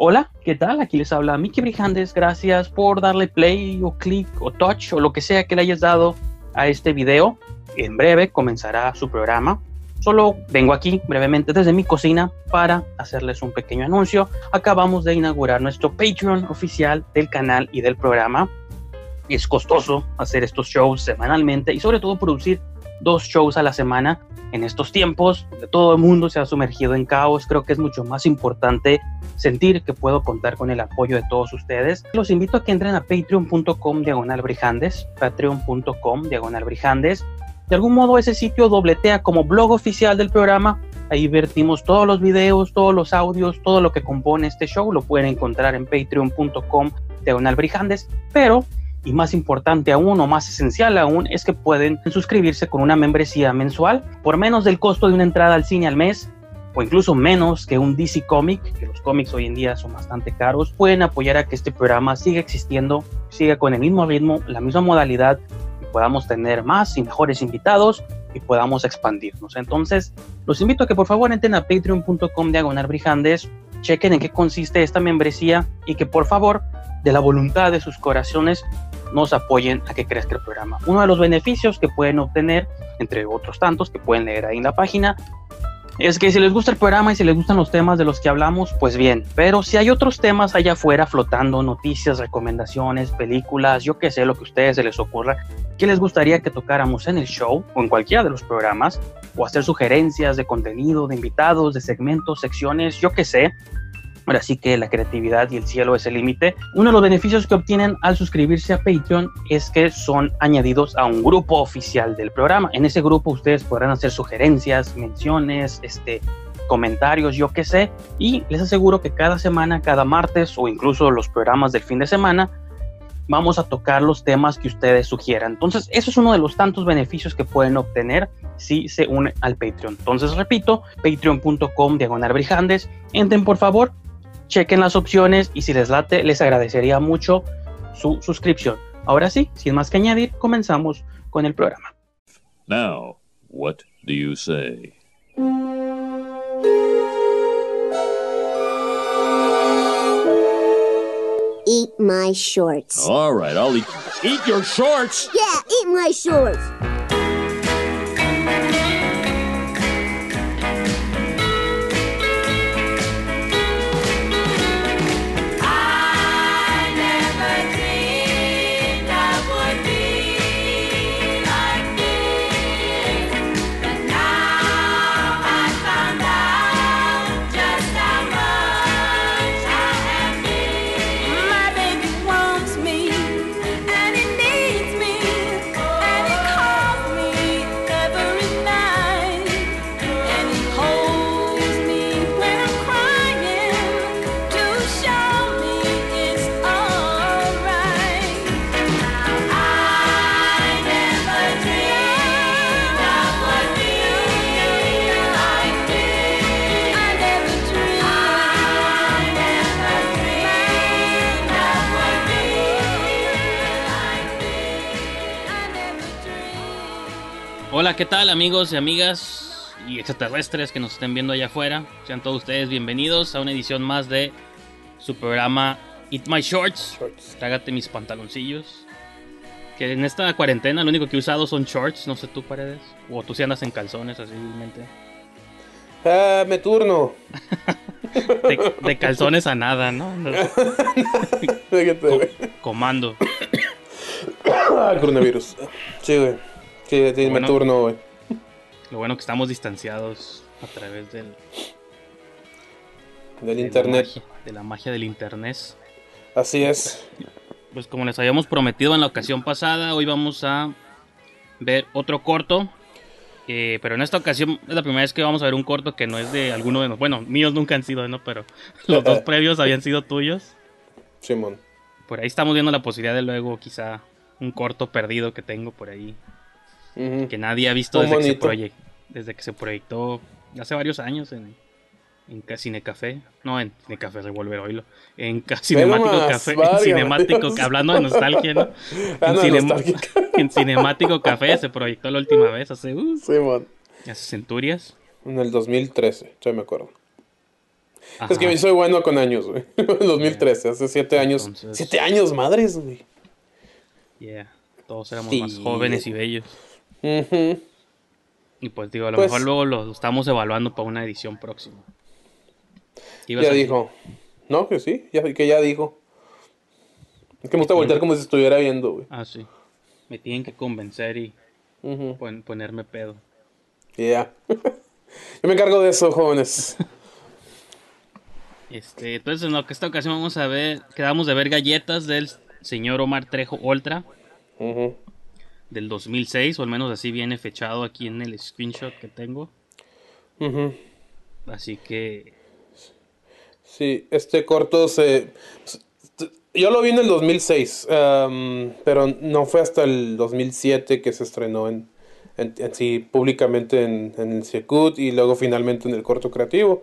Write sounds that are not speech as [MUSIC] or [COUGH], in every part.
Hola, ¿qué tal? Aquí les habla Mickey Brijandes. Gracias por darle play o click o touch o lo que sea que le hayas dado a este video. En breve comenzará su programa. Solo vengo aquí brevemente desde mi cocina para hacerles un pequeño anuncio. Acabamos de inaugurar nuestro Patreon oficial del canal y del programa. Es costoso hacer estos shows semanalmente y sobre todo producir dos shows a la semana en estos tiempos donde todo el mundo se ha sumergido en caos, creo que es mucho más importante sentir que puedo contar con el apoyo de todos ustedes. Los invito a que entren a patreon.com diagonal brijandes, patreon.com diagonal brijandes. De algún modo ese sitio dobletea como blog oficial del programa. Ahí vertimos todos los videos, todos los audios, todo lo que compone este show. Lo pueden encontrar en patreon.com diagonal brijandes. Pero y más importante aún o más esencial aún es que pueden suscribirse con una membresía mensual por menos del costo de una entrada al cine al mes o incluso menos que un DC Comic, que los cómics hoy en día son bastante caros, pueden apoyar a que este programa siga existiendo, siga con el mismo ritmo, la misma modalidad y podamos tener más y mejores invitados y podamos expandirnos. Entonces, los invito a que por favor entren a patreon.com diagonal brijandes, chequen en qué consiste esta membresía y que por favor, de la voluntad de sus corazones, nos apoyen a que crezca el programa. Uno de los beneficios que pueden obtener, entre otros tantos que pueden leer ahí en la página, es que si les gusta el programa y si les gustan los temas de los que hablamos, pues bien, pero si hay otros temas allá afuera flotando, noticias, recomendaciones, películas, yo qué sé, lo que a ustedes se les ocurra, que les gustaría que tocáramos en el show o en cualquiera de los programas, o hacer sugerencias de contenido, de invitados, de segmentos, secciones, yo qué sé, Ahora sí que la creatividad y el cielo es el límite. Uno de los beneficios que obtienen al suscribirse a Patreon es que son añadidos a un grupo oficial del programa. En ese grupo ustedes podrán hacer sugerencias, menciones, este, comentarios, yo qué sé. Y les aseguro que cada semana, cada martes o incluso los programas del fin de semana, vamos a tocar los temas que ustedes sugieran. Entonces, eso es uno de los tantos beneficios que pueden obtener si se unen al Patreon. Entonces, repito, patreon.com diagonal brijandes. Entren por favor, chequen las opciones y si les late, les agradecería mucho su suscripción. Ahora sí, sin más que añadir, comenzamos con el programa. Now, what do you say? Eat my shorts. All right, I'll eat. Eat your shorts! Yeah, eat my shorts. Hola, ¿qué tal amigos y amigas y extraterrestres que nos estén viendo allá afuera? Sean todos ustedes bienvenidos a una edición más de su programa Eat My Shorts. Trágate mis pantaloncillos. Que en esta cuarentena lo único que he usado son shorts, no sé tú paredes. O tú si andas en calzones así mente. Ah, me turno. [LAUGHS] De, de calzones a nada, ¿no? [LAUGHS] Co- comando. [COUGHS] Ah, coronavirus. Sí, güey. Sí, sí, Bueno. me turno, güey. Lo bueno que estamos distanciados a través del, Del de la internet. magia- de la magia del internet. Así es. Pues como les habíamos prometido en la ocasión pasada, hoy vamos a ver otro corto. Eh, pero en esta ocasión es la primera vez que vamos a ver un corto que no es de alguno de nosotros. Bueno, míos nunca han sido, ¿no? Pero [LAUGHS] los dos previos habían sido tuyos. Simón. Por ahí estamos viendo la posibilidad de luego quizá un corto perdido que tengo por ahí. Que nadie ha visto desde que, se desde que se proyectó hace varios años en, en Ca- Cinecafé. No, en Cinecafé Revolver Oilo. En Cinemático más, Café. En Cinemático, hablando de nostalgia, ¿no? [LAUGHS] [LAUGHS] En, Cinemático Café se proyectó la última vez hace, uh, Simón. hace centurias. En el 2013, ya me acuerdo. Es que soy bueno con años, güey. [LAUGHS] 2013, hace siete años. Entonces- Siete años, madres, güey. Yeah. Todos éramos Sí. más jóvenes y bellos. Y pues digo, a lo Pues- mejor luego lo estamos evaluando para una edición próxima. ¿Qué ibas Ya dijo. No, que sí, ya, que ya dijo. Es que me gusta voltear como si estuviera viendo, güey. Ah, sí. Me tienen que convencer y pon- ponerme pedo. Ya. [LAUGHS] Yo me encargo de eso, jóvenes. Este, entonces en lo que esta ocasión vamos a ver, quedamos de ver galletas del señor Omar Trejo Ultra Ujú. Del 2006, o al menos así viene fechado aquí en el screenshot que tengo. Así que Sí, este corto se... Yo lo vi en el 2006, am, pero no fue hasta el 2007 que se estrenó en, en, en sí públicamente en, en el Secut y luego finalmente en el corto creativo.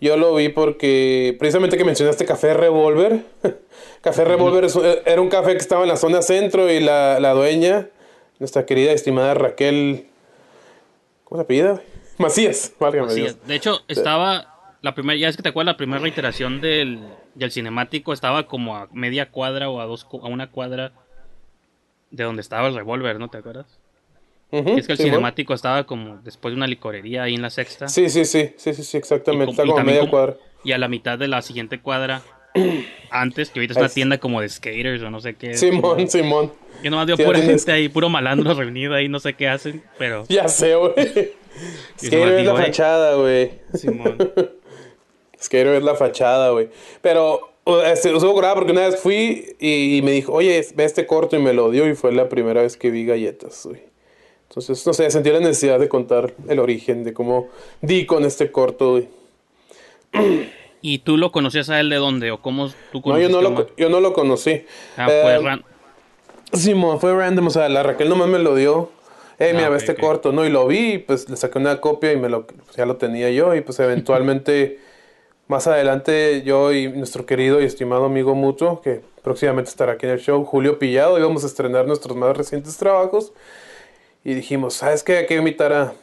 Yo lo vi porque precisamente que mencionaste Café Revolver. [LAUGHS] Café Revolver un- era un café que estaba en la zona centro y la, la dueña, nuestra querida estimada Raquel... ¿Cómo se apellida? Macías, válgame Dios. de hecho estaba la primera, ya es que te acuerdas la primera reiteración del, del cinemático estaba como a media cuadra o a dos a una cuadra de donde estaba el revólver, ¿no te acuerdas? Y es que el cinemático estaba como después de una licorería ahí en la sexta. Sí, sí, sí, sí, sí, sí, Y exactamente. com- Está y como a también media como- cuadra. Y a la mitad de la siguiente cuadra, antes, que ahorita es una Es- tienda como de skaters o no sé qué. Simón, Simón. Yo nomás veo pura gente ahí, puro malandro [LAUGHS] reunido ahí, no sé qué hacen, pero... Ya sé, güey. [LAUGHS] Skater es la fachada, güey. Simón. [LAUGHS] Skater es la fachada, güey. Pero este, estuvo curada porque una vez fui y, y me dijo, oye, ve este corto y me lo dio y fue la primera vez que vi galletas, güey. Entonces, no sé, sentí la necesidad de contar el origen de cómo di con este corto, güey. [CLEARS THROAT] ¿Y tú lo conocías a él de dónde? ¿O cómo tú No, yo no, lo, yo no lo conocí. Ah, fue Eh, ran- Simón, fue random, o sea, la Raquel nomás me lo dio. Eh, Ah, mira, este corto, ¿no? Y lo vi, pues le saqué una copia y me lo, pues, ya lo tenía yo. Y pues eventualmente, [LAUGHS] más adelante, yo y nuestro querido y estimado amigo mutuo, que próximamente estará aquí en el show, Julio Pillado, íbamos a estrenar nuestros más recientes trabajos. Y dijimos, ¿sabes qué? Hay que invitar a,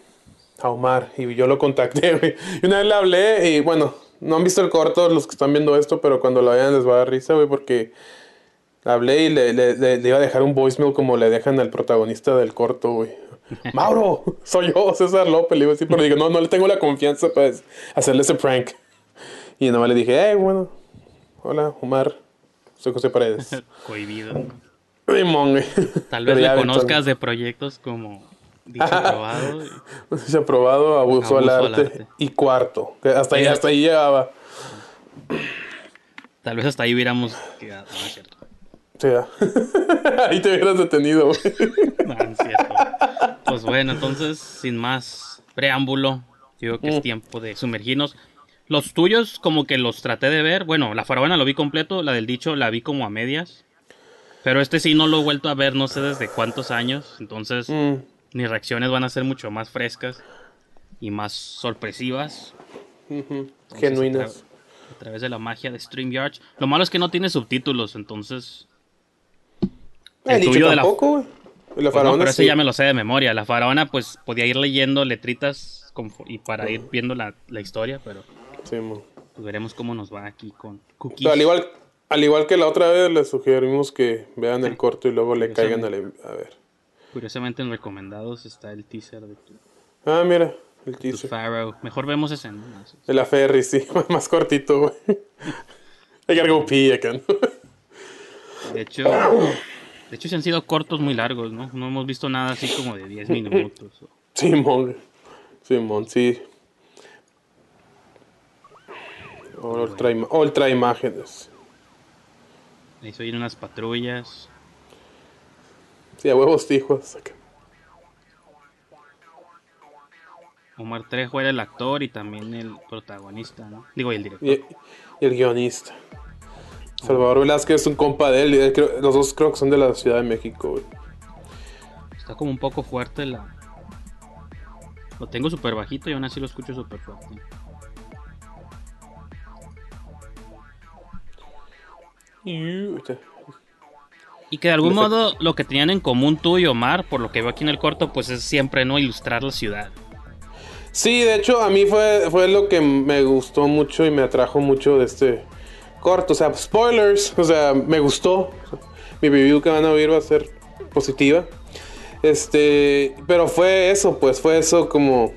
a Omar. Y yo lo contacté. [LAUGHS] Y una vez le hablé y bueno, no han visto el corto los que están viendo esto, pero cuando lo vean les va a dar risa, güey, porque hablé y le, le- le- le iba a dejar un voicemail como le dejan al protagonista del corto, güey. [LAUGHS] Mauro, [LAUGHS] soy yo, César López, le iba a decir, pero digo, no, no le tengo la confianza para hacerle ese prank. Y nomás le dije, hey, bueno, hola, Omar, soy José Paredes. [LAUGHS] Cohibido. Tal vez le conozcas de proyectos como Dicho Probado. y- [LAUGHS] Se aprobado abuso, al, Abuso al arte, y cuarto. Que hasta, ahí, hasta ahí llegaba. Tal vez hasta ahí hubiéramos quedado. No, es cierto. Sí, ya. [LAUGHS] ahí te hubieras detenido, güey. [LAUGHS] No, no es cierto. Pues bueno, entonces, sin más preámbulo, digo que Mm. es tiempo de sumergirnos. Los tuyos, como que los traté de ver. Bueno, la faraona lo vi completo, la del dicho la vi como a medias. Pero este sí no lo he vuelto a ver, no sé desde cuántos años. Entonces, Mm, mis reacciones van a ser mucho más frescas y más sorpresivas. Entonces, Genuinas. A, tra- a través de la magia de StreamYard. Lo malo es que no tiene subtítulos, entonces. El dicho tuyo de la- tampoco. Y La Pues no, faraona pero ese sí. ya me lo sé de memoria. La faraona, pues podía ir leyendo letritas confo- y para ir viendo la, la historia, pero Sí, mo. pues, veremos cómo nos va aquí con cookies. Pero al igual, al igual que la otra vez, les sugerimos que vean el corto y luego le caigan a, la- a ver. Curiosamente en recomendados está el teaser de tu, Ah, mira, el teaser. Pharaoh. Mejor vemos ese, ¿no? La ferry, sí, [LAUGHS] más cortito, güey. I gotta go pee again. De hecho, de hecho, se han sido cortos muy largos, ¿no? No hemos visto nada así como de 10 minutos. o- [LAUGHS] Simón, Simón, sí. Ultra, ima- ultra imágenes. Ahí se oyen unas patrullas. Sí, a huevos tijos. acá. Omar Trejo era el actor y también el protagonista, ¿no? Digo, y el director. Y, y el guionista. Salvador Velázquez es un compa de él. y él creo- los dos creo que son de la Ciudad de México, güey. Está como un poco fuerte la. Lo tengo súper bajito y aún así lo escucho súper fuerte. Y- Y que de algún modo lo que tenían en común tú y Omar, por lo que veo aquí en el corto, pues es siempre no ilustrar la ciudad. Sí, de hecho, a mí fue, fue lo que me gustó mucho y me atrajo mucho de este corto. O sea, spoilers, o sea, me gustó. Mi review que van a oír va a ser positiva. Este, pero fue eso, pues fue eso como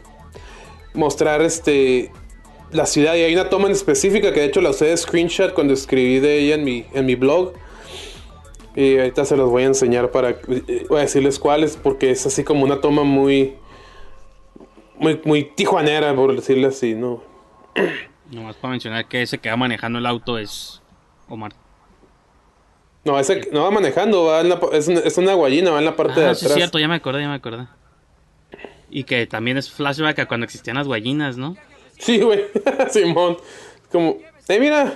mostrar este la ciudad y hay una toma en específica que de hecho la usé de screenshot cuando escribí de ella en mi en mi blog. Y ahorita se los voy a enseñar para eh, voy a decirles cuáles porque es así como una toma muy muy muy tijuanera por decirle así, ¿no? Nomás para mencionar que ese que va manejando el auto es Omar. No, ese no va manejando, va en la- es, una, es una guayina, va en la parte de Ah, sí, atrás. es cierto, ya me acordé, ya me acordé. Y que también es flashback a cuando existían las guayinas, ¿no? Sí, güey. [LAUGHS] Simón. Como, eh, mira.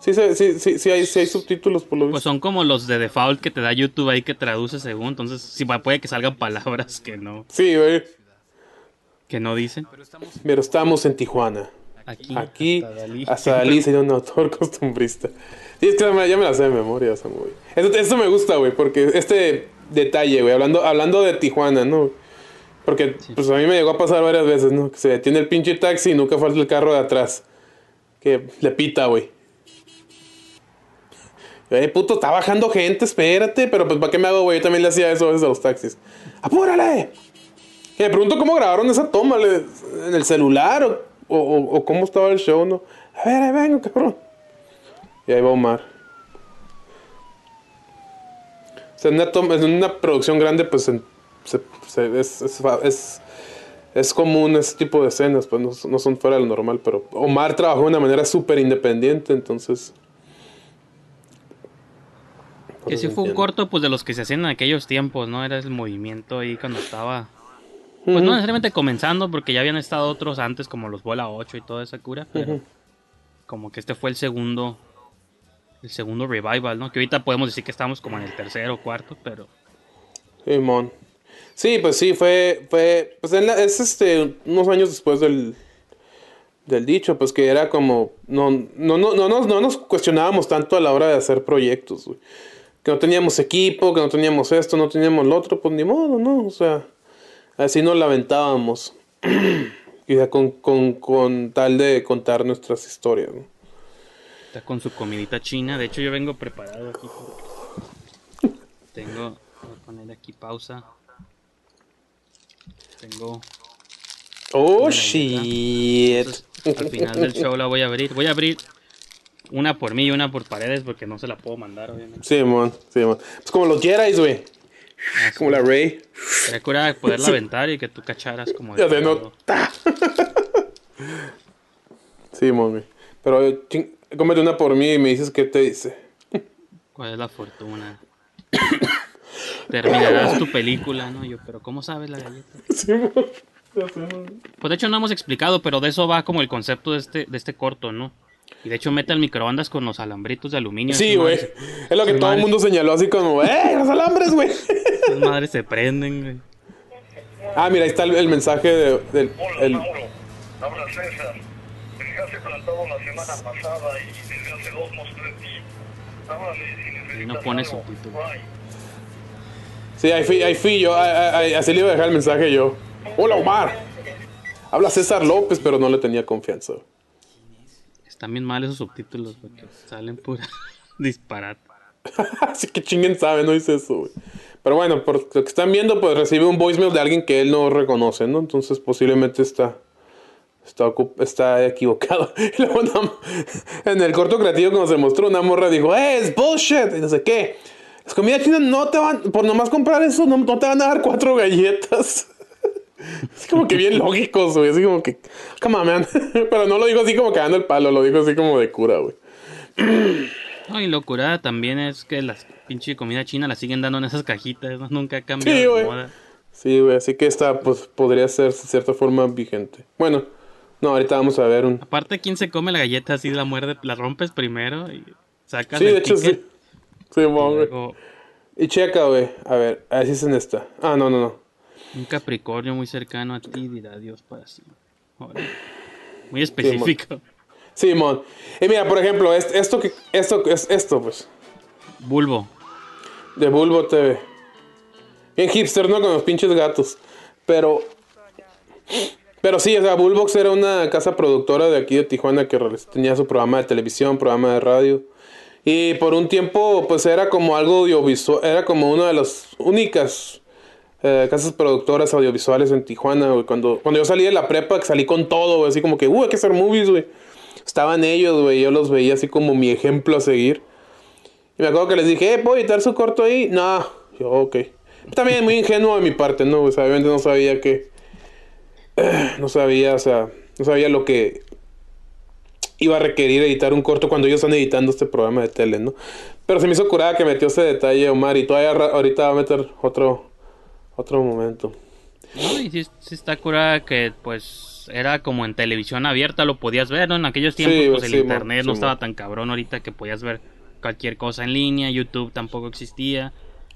Sí, sí, sí, sí, sí hay, sí hay subtítulos por lo Pues visto. son como los de default que te da YouTube ahí que traduce según. Entonces, sí, puede que salgan palabras que no, Sí, güey. que no dicen. Pero estamos en Tijuana. Aquí, Aquí, hasta Dalí. hasta Dalí [LAUGHS] sería un autor costumbrista. Sí, es que ya me, la sé de memoria esa movie. Esto, esto me gusta, güey, porque este detalle, güey, hablando, hablando de Tijuana, ¿no? Porque pues a mí me llegó a pasar varias veces, ¿no? Que se detiene el pinche taxi y nunca falta el carro de atrás. Que le pita, güey. Eh, puto, está bajando gente, espérate. Pero pues, ¿para qué me hago, güey? Yo también le hacía eso a a los taxis. ¡Apúrale! Y me pregunto cómo grabaron esa toma, ¿le- ¿en el celular o, o- o- cómo estaba el show, no? A ver, ahí vengo, cabrón. Y ahí va Omar. O sea, en una, toma- en una producción grande, pues en- se- se- es, es, es- es común ese tipo de escenas, pues no, no son fuera de lo normal, pero Omar trabajó de una manera súper independiente, entonces... Que sí Por eso fue un corto, pues de los que se hacían en aquellos tiempos, ¿no? Era el movimiento ahí cuando estaba. Pues no necesariamente comenzando, porque ya habían estado otros antes, como los Bola 8 y toda esa cura, pero como que este fue el segundo. El segundo revival, ¿no? Que ahorita podemos decir que estamos como en el tercero o cuarto, pero. Simón. Sí, pues sí, fue, fue, pues en la- es este, unos años después del, del dicho, pues que era como, no, no, no, no, nos, no nos cuestionábamos tanto a la hora de hacer proyectos, güey. Que no teníamos equipo, que no teníamos esto, no teníamos lo otro, pues ni modo, ¿no? O sea, así nos lamentábamos. [CLEARS THROAT] y ya con, con, con tal de contar nuestras historias, ¿no? Está con su comidita china. De hecho, yo vengo preparado aquí. porque Tengo. Voy a poner aquí pausa. Tengo. Oh, shit. Entonces, al final del show la voy a abrir. Voy a abrir una por mí y una por paredes porque no se la puedo mandar, obviamente. Simón, Simón. Pues como los Jedi, güey. Ah, Como la Rey. Sería cura poderla aventar y que tú cacharas como. de Ya de no. todo. ta. Sí, mami. Pero ching- cómete una por mí y me dices qué te dice. ¿Cuál es la fortuna? [COUGHS] Terminarás tu película, ¿no? Yo, pero ¿cómo sabes la galleta? [LAUGHS] Sí, mami. Pues de hecho no hemos explicado, pero de eso va como el concepto de este, de este corto, ¿no? Y de hecho mete al microondas con los alambritos de aluminio. Sí, güey. Es lo que todo el mundo señaló así como, ¡eh! ¡Los alambres, güey! Esas madres se prenden, güey. Ah, mira, ahí está el, el mensaje de- del. Hola, el- Mauro. Habla César. Me dejaste plantado la semana pasada y desde hace dos mostré ti. Háblame si necesitas Y no pone algo. subtítulos. Bye. Sí, ahí fui, ahí fui yo. ahí- ahí- así le iba a dejar el mensaje yo. ¡Hola, Omar! Habla César López, pero no le tenía confianza. Bien mal esos subtítulos salen pura [LAUGHS] disparate. [LAUGHS] Así que chinguen sabe, no dice eso, güey. Pero bueno, por lo que están viendo, pues recibe un voicemail de alguien que él no reconoce, ¿no? Entonces posiblemente está. Está, está equivocado. [LAUGHS] Y luego una- en el corto creativo, cuando se mostró, una morra dijo: ¡Eh, es bullshit! Y no sé qué. Las comidas chinas no te van. Por nomás comprar eso, no te van a dar cuatro galletas. Es como que bien lógicos, güey. Así como que. Come on, man. [LAUGHS] Pero no lo dijo así como cagando el palo, lo dijo así como de cura, güey. No, y locura también es que las pinche comida china la siguen dando en esas cajitas, ¿no? Nunca ha cambiado Sí, de güey. moda. Sí, güey, así que esta pues podría ser de cierta forma vigente. Bueno, no, ahorita vamos a ver un... Aparte, ¿quién se come la galleta así, la muerde, la rompes primero y sacas Sí, el de hecho ticket sí. Sí, y mo, güey. Y checa, güey. A ver, así es en esta. Ah, no, no, no. Un Capricornio muy cercano a ti dirá Dios para sí. Muy específico. Simón. Y mira, por ejemplo, es- esto que esto es esto, pues, Bulbo. de Bulbo TV. Bien hipster, ¿no? Con los pinches gatos. Pero Pero sí, o sea, Bullbox era una casa productora de aquí de Tijuana que tenía su programa de televisión, programa de radio. Y por un tiempo, pues era como algo audiovisual, era como una de las únicas eh, casas productoras audiovisuales en Tijuana, güey. Cuando, cuando yo salí de la prepa, que salí con todo, güey, así como que, uh, hay que hacer movies, güey. Estaban ellos, güey, yo los veía así como mi ejemplo a seguir. Y me acuerdo que les dije, eh, ¿puedo editar su corto ahí? No, yo, ok. También muy ingenuo de mi parte, ¿no? O sea, obviamente no sabía que no sabía, o sea, no sabía lo que iba a requerir editar un corto cuando ellos están editando este programa de tele, ¿no? Pero se me hizo curada que metió ese detalle Omar y todavía ahorita va a meter otro otro momento. No, y sí, sí está curada que pues era como en televisión abierta, lo podías ver, ¿no? En aquellos tiempos Sí, pues el sí, internet no sí, estaba tan cabrón ahorita que podías ver cualquier cosa en línea, YouTube tampoco existía.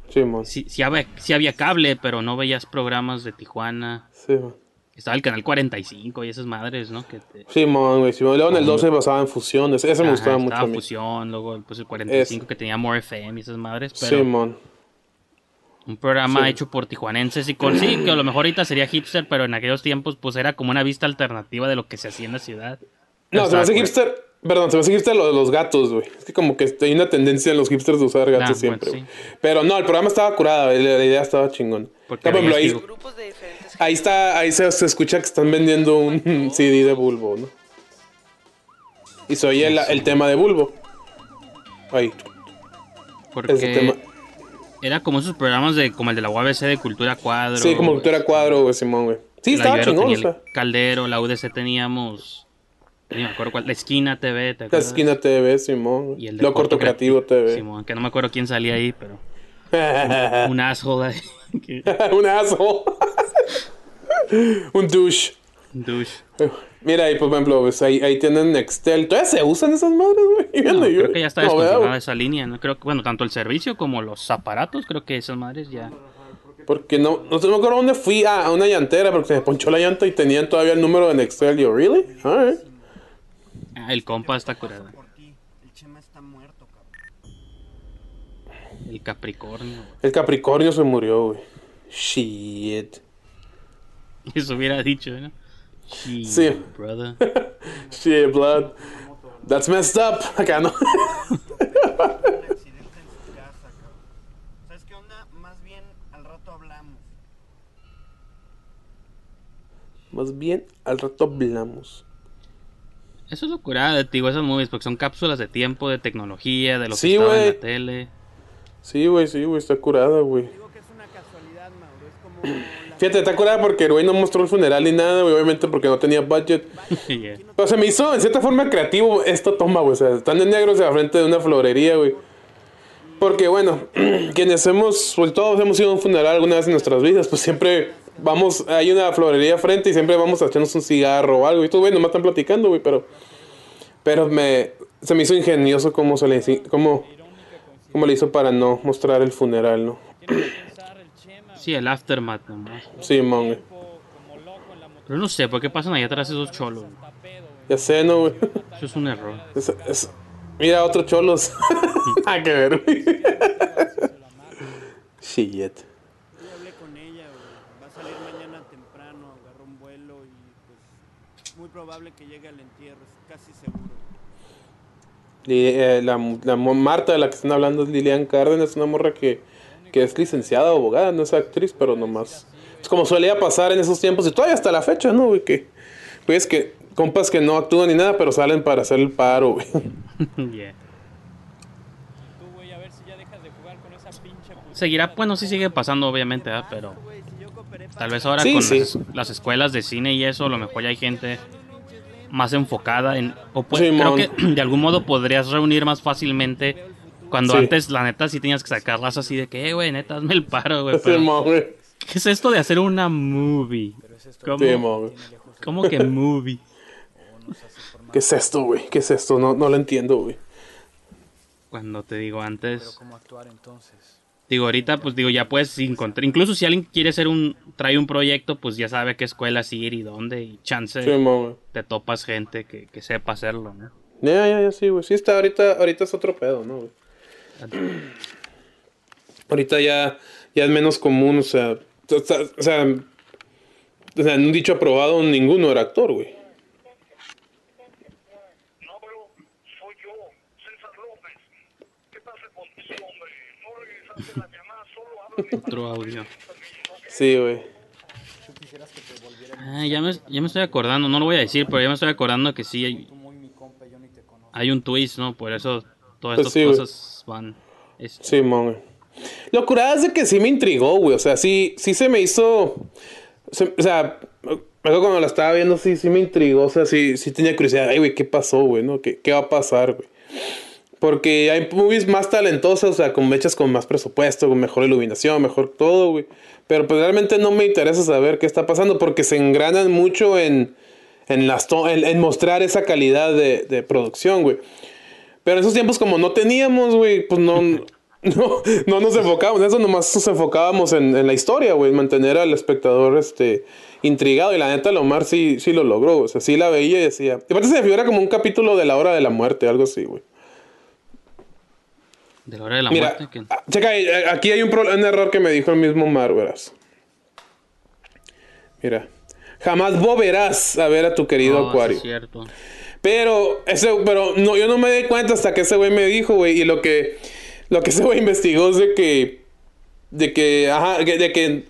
Sí, man. Sí, sí había, sí había cable, pero no veías programas de Tijuana. Sí, man. Estaba el canal 45 y esas madres, ¿no? Que te... Sí, man, güey. Sí. Luego en el 12 basaba en fusiones. Ese me gustaba mucho estaba a mí. Fusión, luego pues el 45 que tenía More FM y esas madres, Sí, pero man. Un programa Sí. hecho por tijuanenses y con sí, que a lo mejor ahorita sería hipster, pero en aquellos tiempos pues era como una vista alternativa de lo que se hacía en la ciudad. No, se me hace hipster. Perdón, se me hace hipster lo de los gatos, güey. Es que como que hay una tendencia en los hipsters de usar gatos Ah, siempre, bueno. Pero no, el programa estaba curado, la, la idea estaba chingón. Porque por ejemplo, ahí, de ahí está, ahí se, se escucha que están vendiendo un CD de Bulbo, ¿no? Y se oye el, el tema de Bulbo. Ahí. Porque Ese tema. Era como esos programas de como el de la UABC de Cultura Cuadro. Sí, como cultura cuadro, güey, Simón, güey. Sí, estaba chingón, o sea. Caldero, la UDC teníamos ni me acuerdo cuál, la esquina TV, ¿te La esquina TV, Simón. y el de Lo corto creativo TV. Simón, que no me acuerdo quién salía ahí, pero [LAUGHS] un asshole ahí. [LAUGHS] un aso. [LAUGHS] un douche. douche. Mira, ahí por ejemplo, pues ahí, ahí tienen Nextel. ¿Todavía se usan esas madres, güey? [LAUGHS] No, creo que ya está no, ¿verdad, descontinuada esa línea, ¿no? Creo que, bueno, tanto el servicio como los aparatos, creo que esas madres ya. Porque no, no me acuerdo dónde fui. Ah, a una llantera, porque se me ponchó la llanta y tenían todavía el número de Nextel. Y yo, ¿really? Alright. Ah, el compa está curado. El Capricornio. El Capricornio se murió, güey. Shit. [LAUGHS] Eso hubiera dicho, ¿no? Sí. brother. [LAUGHS] Shit, blood. That's messed up. Acá no. Más bien al rato hablamos. Más bien, al rato hablamos. Eso es lo curada de digo, esas movies, porque son cápsulas de tiempo, de tecnología, de lo que Sí, estaba en la tele. Sí, güey, sí, güey, está curada, güey. Digo que es una casualidad, Mauro. Es como. La- Fíjate, está curada porque el güey no mostró el funeral ni nada, güey, obviamente porque no tenía budget. Yeah. Pero se me hizo, en cierta forma, creativo esta toma, güey. O sea, están de negros a frente de una florería, güey. Porque, bueno, [CLEARS THROAT] quienes hemos, pues todos hemos ido a un funeral alguna vez en nuestras vidas, pues siempre vamos, hay una florería frente y siempre vamos a echarnos un cigarro o algo. Y estos, güey, nomás están platicando, güey, pero... Pero me, se me hizo ingenioso cómo se le, cómo, cómo le hizo para no mostrar el funeral, ¿no? [CLEARS THROAT] Sí, el aftermath nomás. Sí, güey. Pero no sé, ¿por qué pasan ahí atrás esos cholos? Ya sé, ¿no, güey? Eso es un error. Es- es- Mira, otros cholos. [LAUGHS] Nada que ver, güey. Shit. Yo hablé con ella, güey. Va a salir mañana temprano, agarró un vuelo y muy probable que llegue al entierro, es casi seguro. Li- eh, la, la Marta de la que están hablando es Lilian Cárdenas, es una morra que, que es licenciada, abogada, no es actriz, pero nomás. Es como solía pasar en esos tiempos y todavía hasta la fecha, ¿no, güey? Que, pues que compas que no actúan ni nada, pero salen para hacer el paro, güey. Yeah. Seguirá, bueno, sí sigue pasando, obviamente, ¿verdad? pero tal vez ahora Sí, con sí. Las, las escuelas de cine y eso, a lo mejor ya hay gente más enfocada en. O pues, Sí, creo que [CLEARS THROAT] de algún modo podrías reunir más fácilmente. Cuando Sí. antes, la neta, sí tenías que sacarlas así de que, eh, güey, neta, hazme el paro, güey. [LAUGHS] ¿Qué es esto de hacer una movie? ¿Cómo, Sí, cómo que movie? [LAUGHS] ¿Qué es esto, güey? ¿Qué es esto? No, no lo entiendo, güey. Cuando te digo antes. Digo, ahorita, pues digo, ya puedes encontrar. Incluso si alguien quiere hacer un. trae un proyecto, pues ya sabe qué escuelas ir y dónde. Y chance Sí, te topas gente que, que sepa hacerlo, ¿no? Ya, ya, ya, sí, güey. Sí, está ahorita, ahorita es otro pedo, ¿no, güey? Ahorita ya, ya es menos común, o sea, o sea, o sea, o sea, en un dicho aprobado ninguno era actor, güey. Otro audio. Sí, güey. Ah, ya, me, ya me estoy acordando, no lo voy a decir, pero ya me estoy acordando que sí hay, hay un twist, ¿no? Por eso todas Pues estas sí, cosas van. Sí. Lo curada es de que sí me intrigó, güey. O sea, sí, sí se me hizo. se- o sea, algo cuando la estaba viendo, sí, sí me intrigó. O sea, sí, sí tenía curiosidad. Ay, güey, ¿qué pasó, güey? ¿No? ¿Qué, ¿Qué va a pasar, güey? Porque hay movies más talentosas, o sea, con hechas con más presupuesto, con mejor iluminación, mejor todo, güey. Pero pues realmente no me interesa saber qué está pasando porque se engranan mucho en, en, las en, mostrar esa calidad de producción, güey. Pero en esos tiempos, como no teníamos, güey, pues no, [LAUGHS] no, no nos enfocábamos en eso, nomás nos enfocábamos en, en la historia, güey, en mantener al espectador este, intrigado. Y la neta, Lomar sí, sí lo logró, o sea, sí la veía y decía. Y aparte se figura como un capítulo de la hora de la muerte, algo así, güey. De la hora de la Mira, muerte. ah, checa, eh, aquí hay un, un error que me dijo el mismo Mar, verás. Mira, jamás volverás a ver a tu querido Oh, Acuario. es cierto. Pero, ese, pero no, yo no me di cuenta hasta que ese güey me dijo, güey. Y lo que, lo que [LAUGHS] ese güey investigó es de que, de que, ajá, de que,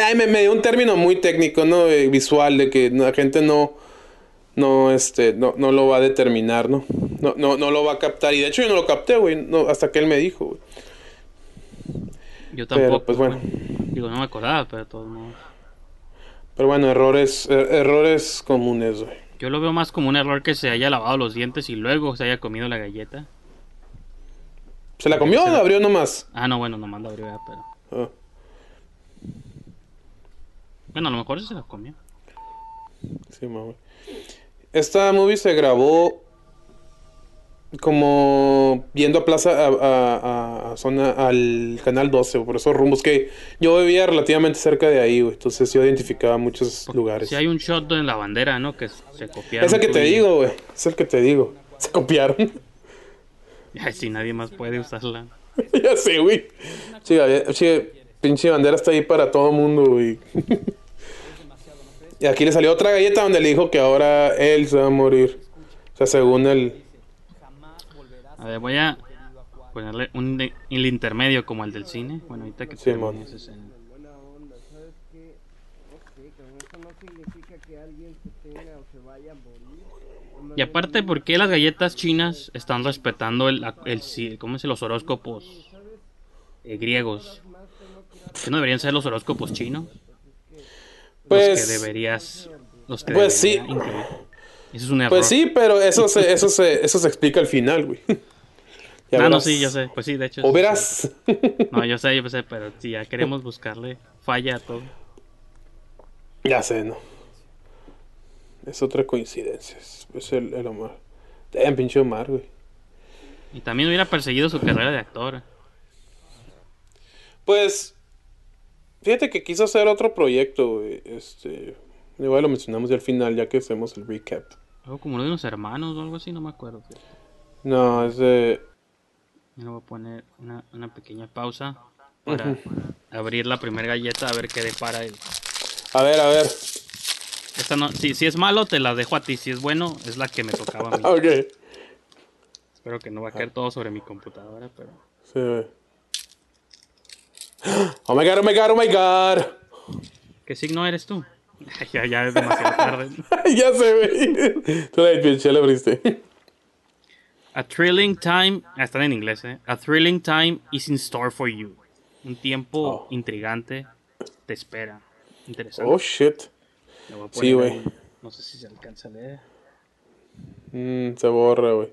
ay, me, me dio un término muy técnico, ¿no? Eh, visual, de que la gente no, no, este, no, no lo va a determinar, ¿no? No, no, no lo va a captar. Y de hecho yo no lo capté, güey, no, hasta que él me dijo, güey. Yo Pero, tampoco. pues bueno. Digo, no me acordaba, pero de todos modos. Pero bueno, errores, er- errores comunes, güey. Yo lo veo más como un error que se haya lavado los dientes y luego se haya comido la galleta. ¿Se la comió o la abrió nomás? Ah, no, bueno, nomás la abrió, ya, pero. Ah. Bueno, a lo mejor se la comió. Sí, mami. Esta movie se grabó como yendo a plaza a, a- a- a zona al canal 12 por esos rumbos que yo vivía relativamente cerca de ahí, güey. Entonces yo identificaba muchos lugares. Si hay un shot en la bandera, ¿no? Que se copiaron. es el que te y- digo, güey. Es el que te digo. Se copiaron. [LAUGHS] Ay, si nadie más puede usarla. [LAUGHS] ya sé, güey. Sí, sí, pinche bandera está ahí para todo mundo, güey. [LAUGHS] y aquí le salió otra galleta donde le dijo que ahora él se va a morir. O sea, según el... A ver, voy a ponerle un de- el intermedio como el del cine. Bueno, ahorita que Sí, esa escena. Buena onda, ¿sabes qué? Y aparte, ¿por qué las galletas chinas están respetando el, el, si- ¿cómo es? los horóscopos eh, griegos? ¿Que no deberían ser los horóscopos chinos? los que Pues... deberías... Los que Pues sí. incluir. Eso es un error. Pues sí, pero eso se, eso se, eso se explica al final, güey. [LAUGHS] Ya Ah, no, verás. sí, yo sé. Pues sí, de hecho. O verás. No, yo sé, yo sé, pero si ya queremos buscarle falla a todo. ya sé, ¿no? Es otra coincidencia. Es el, el Omar. Damn, pinche Omar, güey. Y también hubiera perseguido su carrera de actor. Pues, fíjate que quiso hacer otro proyecto, güey. Este, igual lo mencionamos ya al final, ya que hacemos el recap. Algo como uno de unos hermanos o algo así, no me acuerdo. No, es de... Yo le voy a poner una, una pequeña pausa para abrir la primera galleta a ver qué depara él. A ver, a ver. Esta no, si, si es malo, te la dejo a ti. Si es bueno, es la que me tocaba a mí. [LAUGHS] Ok. Espero que no va a caer todo sobre mi computadora, pero. Sí. [GASPS] Oh my god, oh my god, oh my god. ¿Qué signo eres tú? [LAUGHS] ya, ya es demasiado tarde. [LAUGHS] ya sé, güey. Tú la pinche la abriste. A thrilling time. ah, Están en inglés, ¿eh? A thrilling time is in store for you. Un tiempo Oh. intrigante te espera. Interesante. Oh shit. Sí, güey. No sé si se alcanza a leer. Mm, se borra, güey.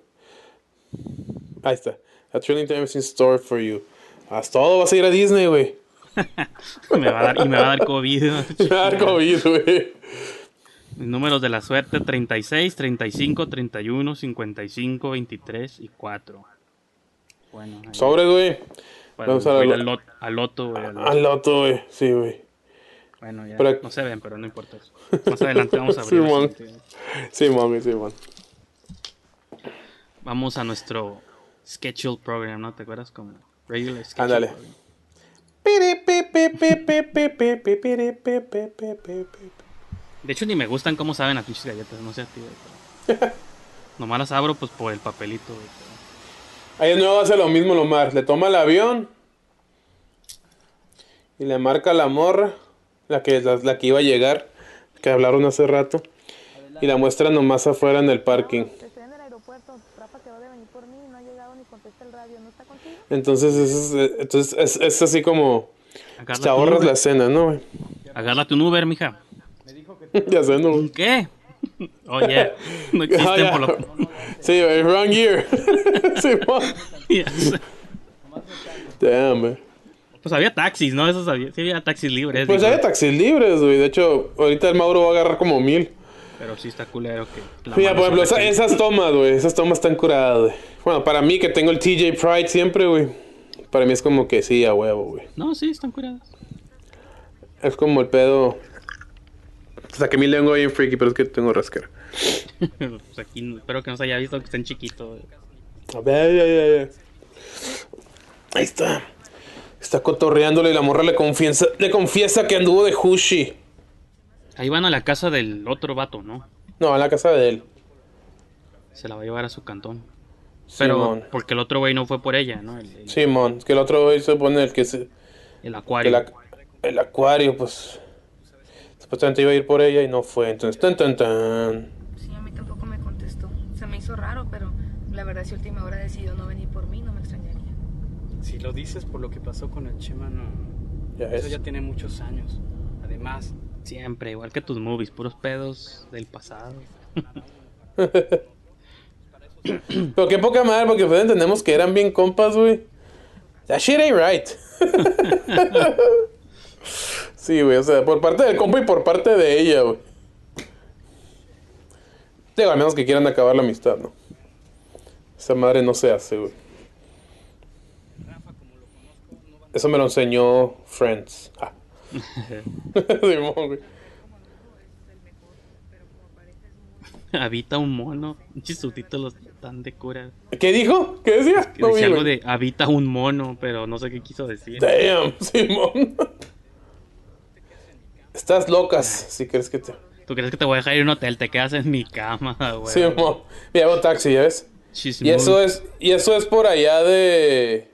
Ahí está. A thrilling time is in store for you. Haz todo, vas a ir a Disney, güey. [LAUGHS] me va a dar, y me va a dar COVID. [LAUGHS] Me va a dar COVID, güey. Números de la suerte: 36, 35, 31, 55, 23 y 4. Bueno, ahí, Sobres, güey. para vamos a voy la- al, lot- al loto, güey, al loto. Al loto, güey. Sí, güey. Bueno, ya Pero- no se ven, pero no importa eso. Más adelante vamos a abrir. Simón. siguiente. Sí, mami, sí, man. Vamos a nuestro schedule program, ¿no? ¿Te acuerdas? Como regular schedule Ándale. De hecho, ni me gustan cómo saben las pinches galletas, no sé a ti, güey, pero- [LAUGHS] Nomás las abro, pues, por el papelito, güey. Ahí de nuevo hace lo mismo Lomar. Le toma el avión y le marca la morra, la que, la, la que iba a llegar, que hablaron hace rato, y la muestra nomás afuera en el parking. Estoy en el aeropuerto. Rafa quedó de venir por mí. No ha llegado ni contesta el radio. ¿No está contigo? Entonces, es, es- entonces es, es así como... Agárrate Te ahorras la cena, ¿no? güey? Agárrate un Uber, mija. [LAUGHS] ya sé, ¿no? ¿Qué? Oye, no [LAUGHS] existen Ah, ya. por lo... [LAUGHS] Sí, wrong year. sí, sé. Damn, güey. Pues había taxis, ¿no? Esos había, sí había taxis libres. Pues hay taxis libres, güey. De hecho, ahorita el Mauro va a agarrar como mil. Pero sí está culero que... Mira, por ejemplo, esa- esas tomas, güey. Esas tomas están curadas, güey. Bueno, para mí que tengo el TJ Pride siempre, güey. Para mí es como que sí, a huevo, güey. No, sí, están curadas. Es como el pedo. O sea, que mi lengua bien freaky, pero es que tengo rascar. [LAUGHS] pues aquí espero que no se haya visto que estén chiquitos. A ver, ya, ya, ya. Ahí está. Está cotorreándole y la morra le confiesa, le confiesa que anduvo de Hushi. Ahí van a la casa del otro vato, ¿no? No, a la casa de él. Se la va a llevar a su cantón. Pero Simón. porque el otro güey no fue por ella, ¿no? El, el- Simón. Es que el otro güey se pone el que se. el acuario. el acuario, pues. Supuestamente iba a ir por ella y no fue. Entonces, tan, tan, tan. Sí, a mí tampoco me contestó. Se me hizo raro, pero la verdad si última hora decidió no venir por mí, no me extrañaría. Si lo dices por lo que pasó con el Chema, no. Ya Eso ves. ya tiene muchos años. Además, Siempre, igual que tus movies, puros pedos del pasado. [LAUGHS] Pero qué poca madre, porque pues entendemos que eran bien compas, güey. That shit ain't right. [LAUGHS] sí, güey, o sea, por parte del compa y por parte de ella, güey. Digo, al menos que quieran acabar la amistad, ¿no? Esa madre no se hace, güey. Eso me lo enseñó Friends. Ah. [LAUGHS] Simón, güey. Habita un mono. Pinches subtítulos tan de cura. ¿Qué dijo? ¿Qué decía? Que No decía algo de habita un mono, pero no sé qué quiso decir. Damn, [LAUGHS] Simón. Estás locas, si crees que te. ¿Tú crees que te voy a dejar ir a un hotel? Te quedas en mi cama, güey. Simón. Mira, hago taxi, ¿ya ves? She's Y eso es, y eso es por allá de.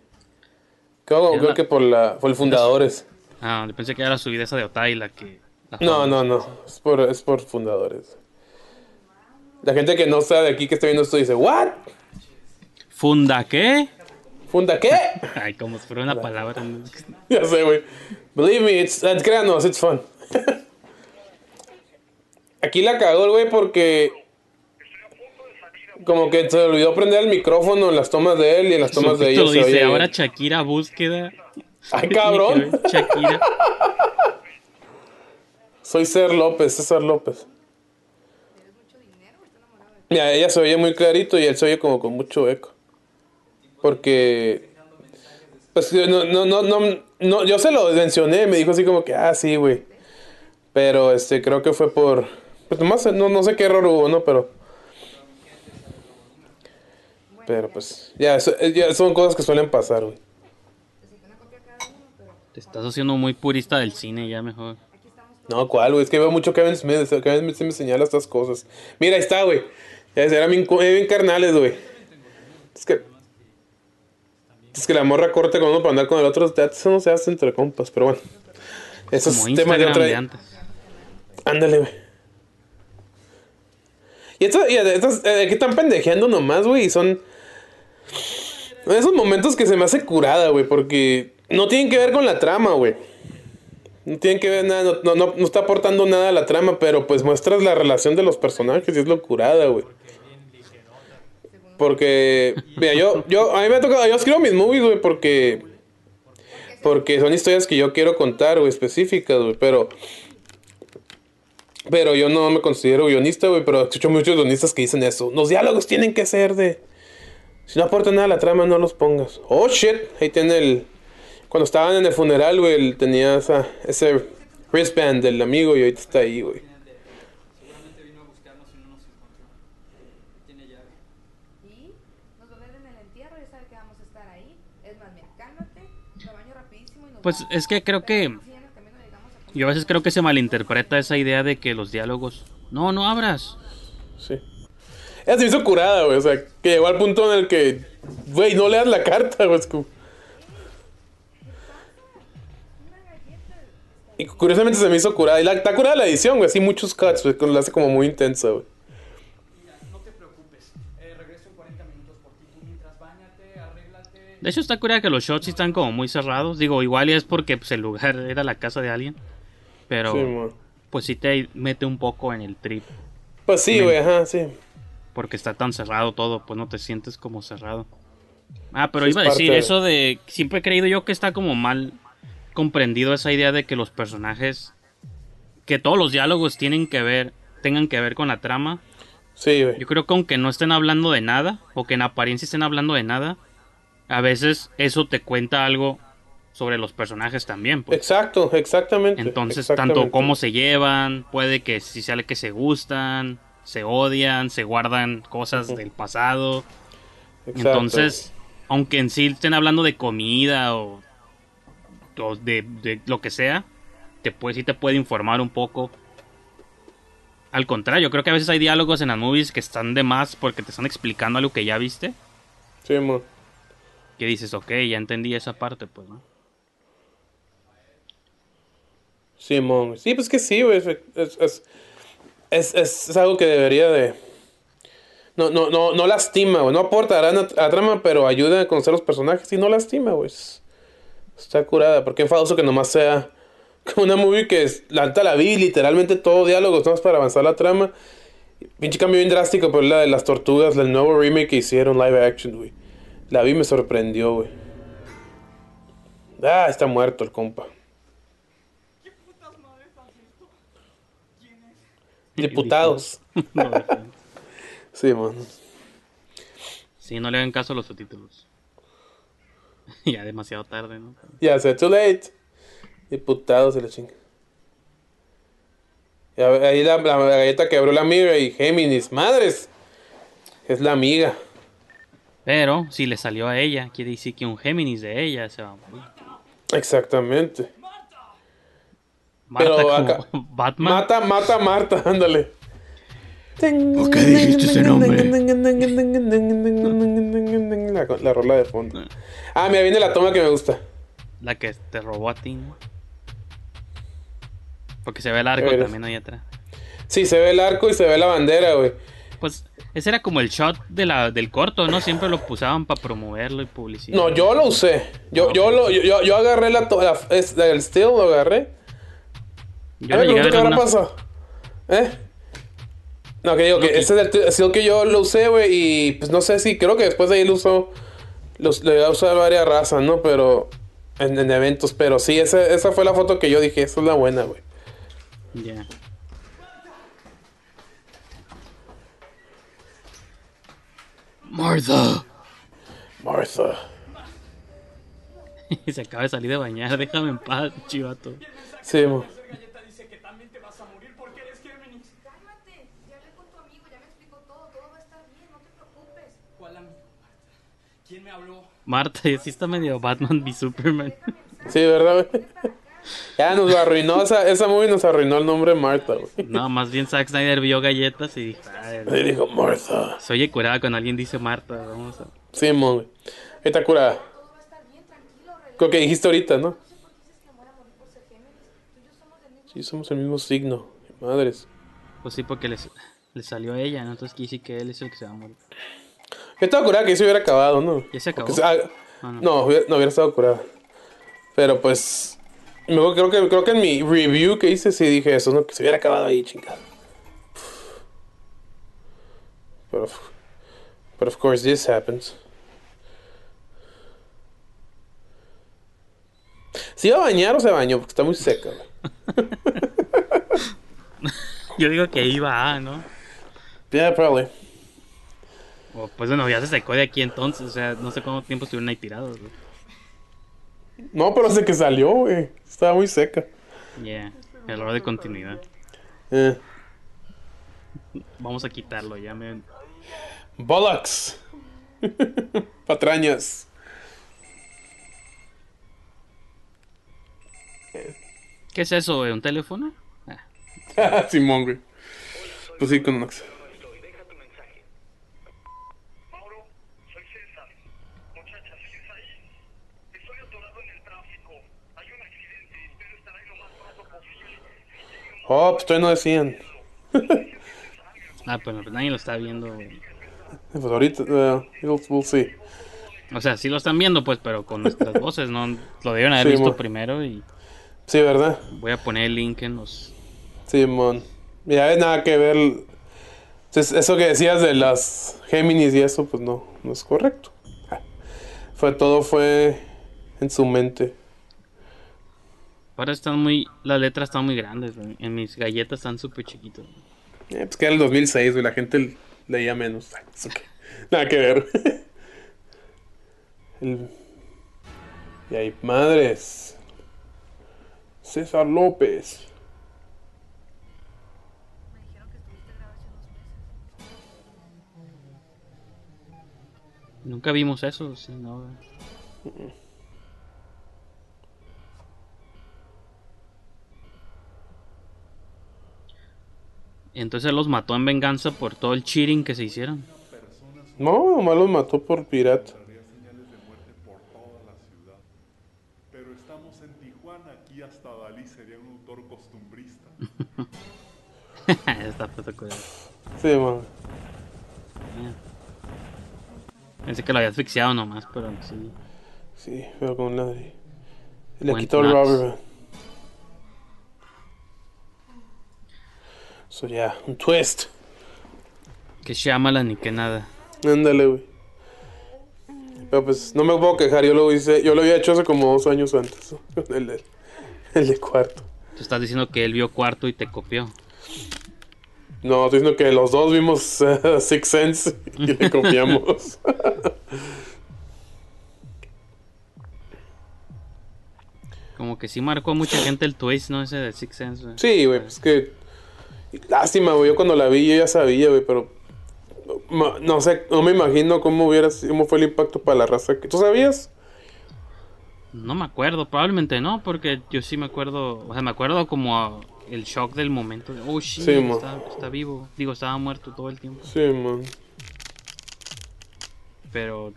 Ya creo la- que por la. por el fundadores. Ah, yo pensé que era la subida esa de Otay la que. la No, no, no. Es por, es por fundadores. La gente que no está de aquí que está viendo esto dice, ¿What? ¿Funda qué? ¿Funda qué? [LAUGHS] Ay, como si fuera una palabra. [LAUGHS] ya sé, güey. Believe me, it's, it's créanos, it's fun. Aquí la cagó el güey porque. Como que se olvidó prender el micrófono en las tomas de él y en las tomas de ellos. se dice, ahora Shakira búsqueda. Ay, [LAUGHS] cabrón. Shakira. Soy Ser López, César López. Mira, ella se oye muy clarito y él se oye como con mucho eco. Porque. Pues no, no, no, no, no, yo se lo mencioné, me dijo así como que, ah, sí, güey. Pero este, creo que fue por. Pues nomás, no, no sé qué error hubo, ¿no? Pero. Pero pues, ya, eso- ya son cosas que suelen pasar, güey. Te estás haciendo muy purista del cine, ya mejor. No, ¿cuál, güey? Es que veo mucho Kevin Smith. Kevin Smith me señala estas cosas. Mira, ahí está, güey. Ya eran bien, co- bien carnales, güey. Es que... Es que la morra corta con uno para andar con el otro. ya Eso no se hace entre compas, pero bueno. Eso es tema de otra... de antes. Ándale, güey. Y esto, y estas, eh, aquí están pendejeando nomás, güey. Son. Esos momentos que se me hace curada, güey. Porque no tienen que ver con la trama, güey. No tienen que ver nada. No, no, no, no está aportando nada a la trama, pero pues muestras la relación de los personajes y es lo curada, güey. Porque. Mira, yo, yo. A mí me ha tocado. Yo escribo mis movies, güey, porque. Porque son historias que yo quiero contar, güey, específicas, güey. Pero. Pero yo no me considero guionista, güey, pero escucho muchos guionistas que dicen eso. Los diálogos tienen que ser de... Si no aportan nada a la trama, no los pongas. Oh, shit. Ahí tiene el... Cuando estaban en el funeral, güey, tenía esa, ese wristband del amigo y ahorita está ahí, güey. Pues es que creo que Sí, en el camino llegamos a Yo a veces creo que se malinterpreta esa idea de que los diálogos. No, no abras. Sí. Ella se hizo curada, güey. O sea, que llegó al punto en el que, güey, no leas la carta, güey. Y curiosamente se me hizo curada. Y la, está curada la edición, güey. Así muchos cuts, güey. La hace como muy intensa, güey. No te preocupes. Regreso en 40 minutos por ti. Tú mientras bañate, arréglate. De hecho, está curada que los shots están como muy cerrados. Digo, igual y es porque pues, el lugar era la casa de alguien. Pero, Sí, pues sí te mete un poco en el trip. Pues sí, güey, ajá, sí. Porque está tan cerrado todo, pues no te sientes como cerrado. Ah, pero Sí, iba a decir de- eso de... Siempre he creído yo que está como mal comprendido esa idea de que los personajes... Que todos los diálogos tienen que ver... Tengan que ver con la trama. Sí, güey. Yo creo que aunque no estén hablando de nada, o que en apariencia estén hablando de nada, a veces eso te cuenta algo sobre los personajes también. Pues. Exacto, exactamente. Entonces, exactamente. tanto cómo se llevan, puede que si sale que se gustan, se odian, se guardan cosas del pasado. Exacto. Entonces, aunque en sí estén hablando de comida o, o de, de lo que sea, te puede, sí te puede informar un poco. Al contrario, creo que a veces hay diálogos en las movies que están de más porque te están explicando algo que ya viste. Sí, man. Que dices, ok, ya entendí esa parte, pues, ¿no? Sí, mon. Sí, pues que sí, güey. Es, es, es, es- es- es algo que debería de... No, no, no, no lastima, güey. No aporta a trama, pero ayuda a conocer los personajes y no lastima, güey. Es- Está curada. Porque enfadoso que nomás sea [LAUGHS] una movie que es, la la vi, literalmente todo diálogo, nomás para avanzar la trama. Pinche cambio bien drástico, pero la de las tortugas, el nuevo remake que hicieron live action, güey. La vi me sorprendió, güey. Ah, está muerto el compa. Diputados. No, Sí, man. sí, no le hagan caso a los subtítulos. [LAUGHS] ya demasiado tarde, ¿no? Ya sé, too late. Diputados de la chinga. Y ahí la, la galleta que abrió la amiga y Géminis, madres. Es la amiga. Pero si le salió a ella, quiere decir que un Géminis de ella se va a morir. Exactamente. Marta Pero como acá- [LAUGHS] Batman. Mata, mata a Marta, ándale. ¿Por qué dijiste ese nombre? La, la rola de fondo. Ah, mira, viene la toma que me gusta. La que te robó a ti. Porque se ve el arco también ahí atrás. Sí, se ve el arco y se ve la bandera, güey. Pues ese era como el shot de la, del corto, ¿no? Siempre lo usaban para promoverlo y publicidad. No, yo lo usé. Yo, yo, lo, yo, yo- yo agarré la, la- el still, lo agarré. Yo A lo ver, llegué a pregunto ver qué en habrá una- pasado. ¿Eh? No, que digo que ese es el still que yo lo usé, güey. Y pues no sé si, creo que después de ahí lo usó. Los, le voy a usar varias razas, ¿no? Pero. En, en eventos. Pero sí, esa, esa fue la foto que yo dije. Esa es la buena, güey. Ya. Martha. Martha. [LAUGHS] se acaba de salir de bañar, déjame en paz, chivato. Sí, mo. galleta dice que también te vas a morir porque eres Géminis. Cálmate, ya hablé con tu amigo, ya me explicó todo, todo va a estar bien, no te preocupes. ¿Cuál amigo, Marta? ¿Quién me habló? Marta, [LAUGHS] sí está medio Batman v Superman. [LAUGHS] Sí, ¿verdad, güey? [LAUGHS] Ya nos lo arruinó. Esa, esa movie nos arruinó el nombre de Martha, güey. No, más bien Zack Snyder vio galletas y dijo, "Ay, Y dijo Martha. se oye curada cuando alguien dice Marta, vamos a... Sí, güey. Está curada. Creo que dijiste ahorita, ¿no? Sí, somos el mismo signo. Madres. Pues sí, porque les, le salió a ella, ¿no? Entonces quiere decir que él es el que se va a morir. Yo estaba curada que eso hubiera acabado, ¿no? ¿Ya se acabó? Porque, ah, Ah, no. no, hubiera, no hubiera estado curada. Pero pues. Creo que, creo que en mi review que hice sí dije eso, ¿no? Que se hubiera acabado ahí, chingada. Pero. But of course this happens. ¿Se iba a bañar o se bañó? Porque está muy seca, güey. [LAUGHS] Yo digo que iba a, ¿no? Yeah, probably. O, pues bueno, ya se secó de aquí entonces, o sea, no sé cuánto tiempo estuvieron ahí tirados. güey. No, pero sé que salió, güey. Estaba muy seca. Yeah, error de continuidad. Eh. Vamos a quitarlo, ya me... Bollocks. [LAUGHS] Patrañas. ¿Qué es eso, güey? ¿Un teléfono? [LAUGHS] Simón, güey. Pues sí, con Max. Mauro, soy César. Muchacha, ¿sigues ahí? Estoy atorado en el tráfico. Hay un accidente. Espero estar ahí lo más pronto posible. Oh, pues todavía no decían. [LAUGHS] Ah, pero pues nadie lo está viendo, güey. Pues ahorita, uh, we'll, we'll see. O sea, sí lo están viendo, pues, pero con nuestras [LAUGHS] voces, ¿no? Lo deben haber Sí, visto primero y Sí, ¿verdad? voy a poner el link en los... Simón. Ya es nada que ver. Eso que decías de las Géminis y eso, pues no, no es correcto. Ah. Fue todo fue en su mente. Ahora están muy... Las letras están muy grandes, güey. En mis galletas están súper chiquitos. Eh, pues que era el 2006, güey, la gente leía menos. Qué. Nada que ver. [LAUGHS] El- Y ahí, madres. César López. Nunca vimos eso, sí, no, güey. Entonces los mató en venganza por todo el cheating que se hicieron. No, nomás los mató por pirata. Pero estamos en Tijuana, aquí hasta Dalí sería un autor costumbrista. Está espectacular. Sí, man. Pensé que lo había asfixiado nomás, pero sí. Sí, pero con la de... Le quitó el rubber ya, un twist. Que Shyamalan ni que nada. Ándale, güey. Pero pues no me puedo quejar, yo lo hice, yo lo había hecho hace como dos años antes. [LAUGHS] El de, el de cuarto. Tú estás diciendo que él vio cuarto y te copió. No, estoy diciendo que los dos vimos eh, Six Sense y le copiamos. [LAUGHS] Como que sí marcó a mucha gente el twist, ¿no? Ese de Six Sense, güey. sí, güey, pues que. Lástima, güey. Yo cuando la vi, yo ya sabía, güey, pero. No sé, no me imagino cómo hubiera cómo fue el impacto para la raza. que ¿Tú sabías? No me acuerdo, probablemente no, porque yo sí me acuerdo, o sea, me acuerdo como el shock del momento. de, oh, shit, Sí, está, está vivo. Digo, estaba muerto todo el tiempo. Sí, man. Pero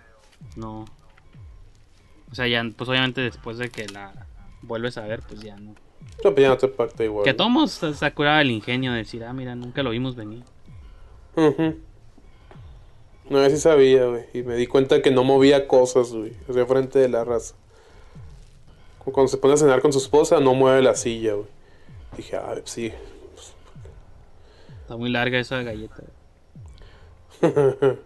no. O sea, ya, pues obviamente después de que la vuelves a ver, pues ya no. No, pues ya no te impacta igual. Que todos se curaba el ingenio de decir, ah, mira, nunca lo vimos venir. Ujú. No, yo sí sabía, güey. Y me di cuenta que no movía cosas, güey. Sea, frente de la raza. Como Cuando se pone a cenar con su esposa, no mueve la silla, güey. Dije, ah, sí. Está muy larga esa galleta. [LAUGHS]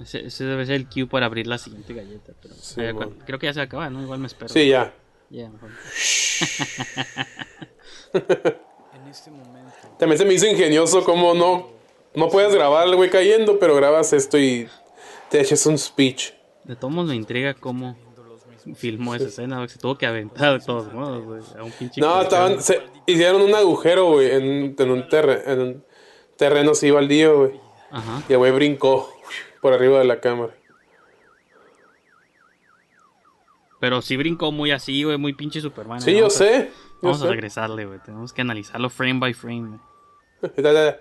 Ese, ese debe ser el cue para abrir la siguiente galleta. Pero Sí, creo que ya se acaba, ¿no? Igual me espero. Sí, ya. Ya, mejor. En este momento. También se me hizo ingenioso cómo no, no puedes grabar al güey cayendo, pero grabas esto y te echas un speech. De todos modos me intriga cómo filmó esa escena, porque se tuvo que aventar de todos modos, güey, a un pinche No, estaban, se hicieron un agujero, güey, en, en un terreno, en un terreno así baldío, güey. Ajá. Y el güey brincó por arriba de la cámara. Pero sí brincó muy así, güey, muy pinche Superman. Sí, ¿eh? yo sé, Vamos a regresarle, güey. Tenemos que analizarlo frame by frame, güey. Ahí está, ahí está,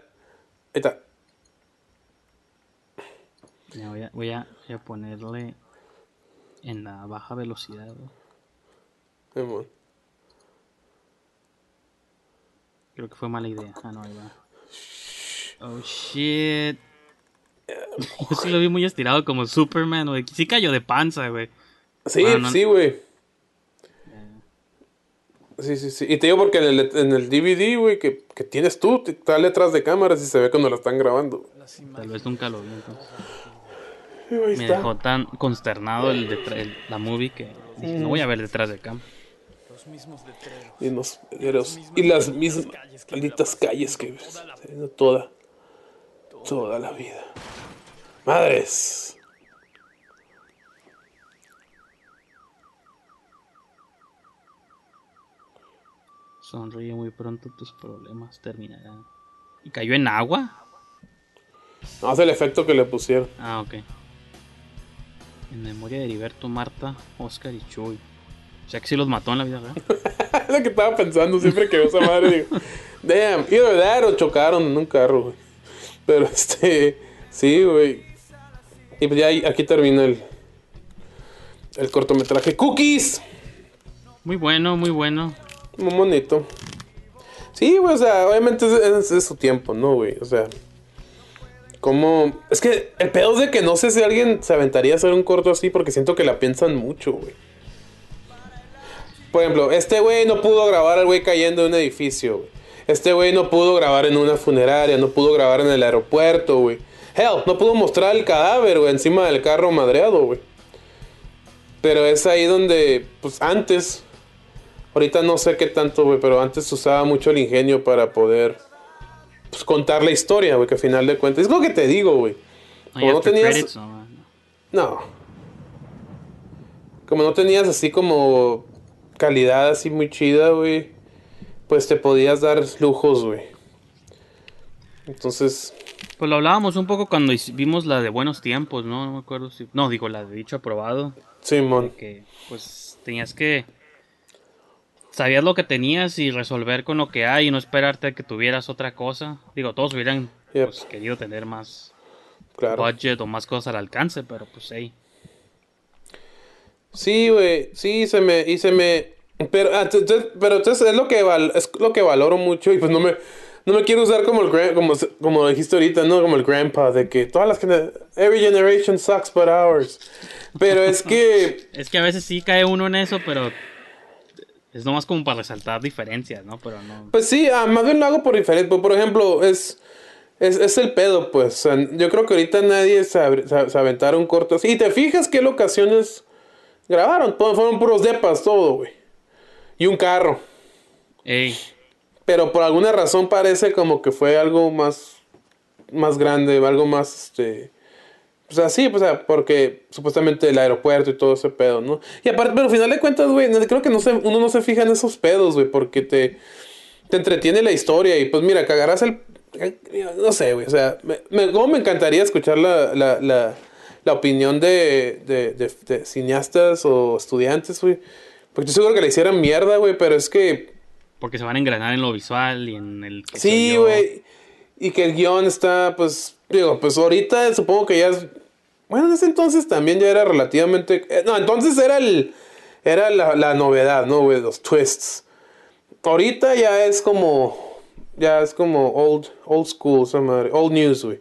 ahí está. Ya voy a, voy a, voy a ponerle en la baja velocidad, güey. Creo que fue mala idea. Ah, no, ahí va. Oh, shit. [LAUGHS] Yo sí lo vi muy estirado como Superman, güey. Sí cayó de panza, güey. Sí, Bueno, no- sí, güey. Sí, sí, sí. Y te digo porque en el, en el DVD, güey, que, que tienes tú, está letras de cámaras y se ve cuando lo están grabando. Tal vez nunca lo vi, entonces. Me está. dejó tan consternado el detra- el- la movie que dije, no voy a ver detrás de cam. Los mismos. Y, los letreros. y las mismas malditas calles que ves. Teniendo Toda, toda la vida. Madres. Sonríe muy pronto, tus problemas terminarán. ¿Y cayó en agua? No, es el efecto que le pusieron. Ah, ok. En memoria de Heriberto, Marta, Oscar y Chuy. O sea que sí los mató en la vida real. [LAUGHS] es lo que estaba pensando siempre que veo esa madre. Digo, damn, either that o chocaron en un carro, güey. Pero este, sí, güey. Y pues ya aquí termina el, el cortometraje. ¡Cookies! Muy bueno, muy bueno. Muy bonito. Sí, güey, o sea, obviamente es, es- su tiempo, ¿no, güey? O sea, como... Es que el pedo es de que no sé si alguien se aventaría a hacer un corto así porque siento que la piensan mucho, güey. Por ejemplo, este güey no pudo grabar al güey cayendo de un edificio, güey. Este güey no pudo grabar en una funeraria, no pudo grabar en el aeropuerto, güey. Hell, no pudo mostrar el cadáver, güey, encima del carro madreado, güey. Pero es ahí donde, pues antes, ahorita no sé qué tanto, güey, pero antes usaba mucho el ingenio para poder, pues contar la historia, güey, que al final de cuentas, es lo que te digo, güey. Como no tenías... credits, no. Como no tenías así como calidad así muy chida, güey. Pues te podías dar lujos, güey. Entonces, Pues lo hablábamos un poco cuando vimos la de Buenos Tiempos, ¿no? No me acuerdo si... No, digo, la de Dicho Aprobado. Simón. Que pues tenías que... Sabías lo que tenías y resolver con lo que hay y no esperarte a que tuvieras otra cosa. Digo, todos hubieran Yep. pues, querido tener más Claro. budget o más cosas al alcance, pero pues hey. Sí, güey, sí, se me, y se me, pero, ah, pero entonces es lo que, val- es lo que valoro mucho y pues no me, no me quiero usar como el, gran- como, como dijiste ahorita, ¿no? Como el grandpa, de que todas las, every generation sucks but ours. Pero es que, [LAUGHS] Es que a veces sí cae uno en eso, pero es nomás como para resaltar diferencias, ¿no? Pero no. pues sí, ah, más bien lo hago por diferente, por ejemplo, es, es, es el pedo, pues, o sea, yo creo que ahorita nadie se, se, se aventaron un corto así, y te fijas qué locaciones grabaron, Todo- fueron puros depas, todo, güey, y un carro. Ey, Pero por alguna razón parece como que fue algo más, más grande, algo más, este... O sea, sí, pues, o sea, porque supuestamente el aeropuerto y todo ese pedo, ¿no? Y aparte, pero al final de cuentas, güey, creo que no se, uno no se fija en esos pedos, güey, porque te, te entretiene la historia y pues mira, cagarás el... No sé, güey, o sea, me, me, como me encantaría escuchar la, la, la, la opinión de, de, de, de cineastas o estudiantes, güey. Porque estoy seguro que le hicieran mierda, güey, pero es que porque se van a engranar en lo visual y en el que Sí, güey. Y que el guion está, pues, digo, pues ahorita supongo que ya es... Bueno, en ese entonces también ya era relativamente... eh, no, entonces era el... Era la, la novedad, ¿no, güey? Los twists. Ahorita ya es como... Ya es como old, old school, esa madre. Old news, güey.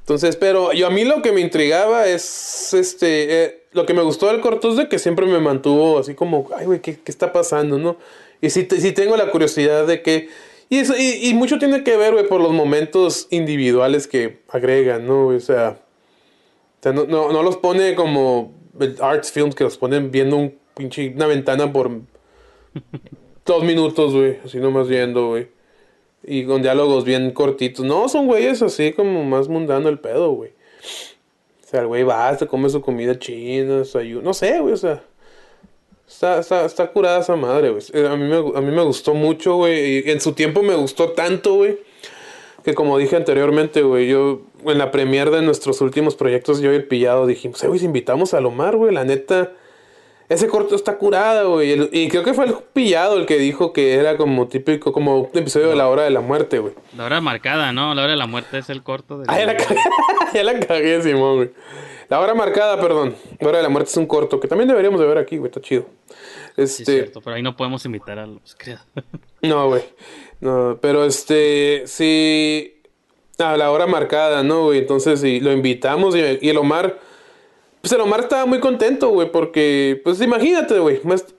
Entonces, pero yo a mí lo que me intrigaba es, este, eh, lo que me gustó del corto es de que siempre me mantuvo así como, ay, güey, ¿qué, qué está pasando, no? Y te- sí tengo la curiosidad de que, y, eso, y, y mucho tiene que ver, güey, por los momentos individuales que agregan, ¿no? O sea, o sea, no, no, no los pone como arts films que los ponen viendo un pinche, una ventana por [LAUGHS] dos minutos, güey, así nomás viendo, güey. Y con diálogos bien cortitos. No, son güeyes así como más mundano el pedo, güey. O sea, el güey va, se come su comida china, desayuno. No sé, güey, o sea. Está, está, está curada esa madre, güey. Eh, A mí, me, a mí me gustó mucho, güey. Y en su tiempo me gustó tanto, güey. Que como dije anteriormente, güey, yo en la premier de nuestros últimos proyectos, yo y el pillado dijimos, eh, güey, si invitamos a Lomar, güey, la neta. Ese corto está curado, güey. Y creo que fue el pillado el que dijo que era como típico, como un episodio de la hora de la muerte, güey. La hora marcada, ¿no? La hora de la muerte es el corto de Ah, ya la cagué, [LAUGHS] ya la cagué, Simón, güey. La hora marcada, perdón. La hora de la muerte es un corto que también deberíamos de ver aquí, güey. Está chido. Sí, Este, cierto, pero ahí no podemos invitar a los creadores. [LAUGHS] no, güey. No, pero este, sí. A la hora marcada, ¿no, güey? Entonces, sí, lo invitamos y, y el Omar. Pues el Omar estaba muy contento, güey, porque, pues imagínate, güey. muest-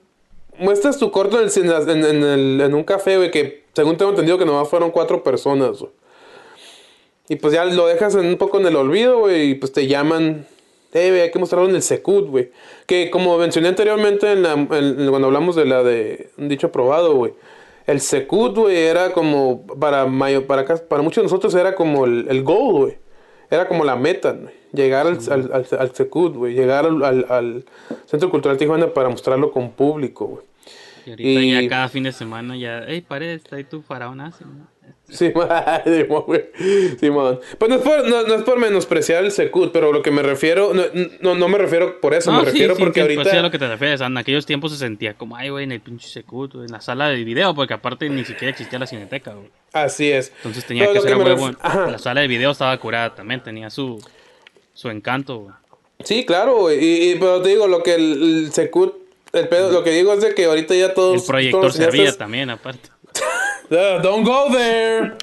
Muestras tu corto en, el cine- en, en el- en un café, güey, que según tengo entendido que nomás fueron cuatro personas, güey. Y pues ya lo dejas en- un poco en el olvido, güey, y pues te llaman. Eh, güey, hay que mostrarlo en el Secut, güey. Que como mencioné anteriormente en la, en- cuando hablamos de la de un dicho aprobado, güey. El Secut, güey, era como para mayo, para para muchos de nosotros era como el, el goal, güey. Era como la meta, güey. Llegar al, al, al, al Secut, güey. Llegar al, al, Centro Cultural Tijuana para mostrarlo con público, güey. Y ahorita Y- ya cada fin de semana ya, hey, pared, está ahí tu faraón así, ¿no? Sí, [LAUGHS] Simón. Pues no es, por, no, no es por menospreciar el Secut, pero lo que me refiero, no, no, no me refiero por eso, me sí, refiero sí, porque sí, pues ahorita... sí a lo que te refieres. En aquellos tiempos se sentía como, ay, güey, en el pinche Secut, en la sala de video, porque aparte ni siquiera existía la cineteca, güey. Así es. Entonces tenía Pero que ser huevo. ref-. La sala de video estaba curada también, tenía su, su encanto, güey. Sí, claro. Y, y- pero te digo, lo que el, el Secut, el pedo, lo que digo es de que ahorita ya todos... El proyector todos servía también, aparte. Don't go there.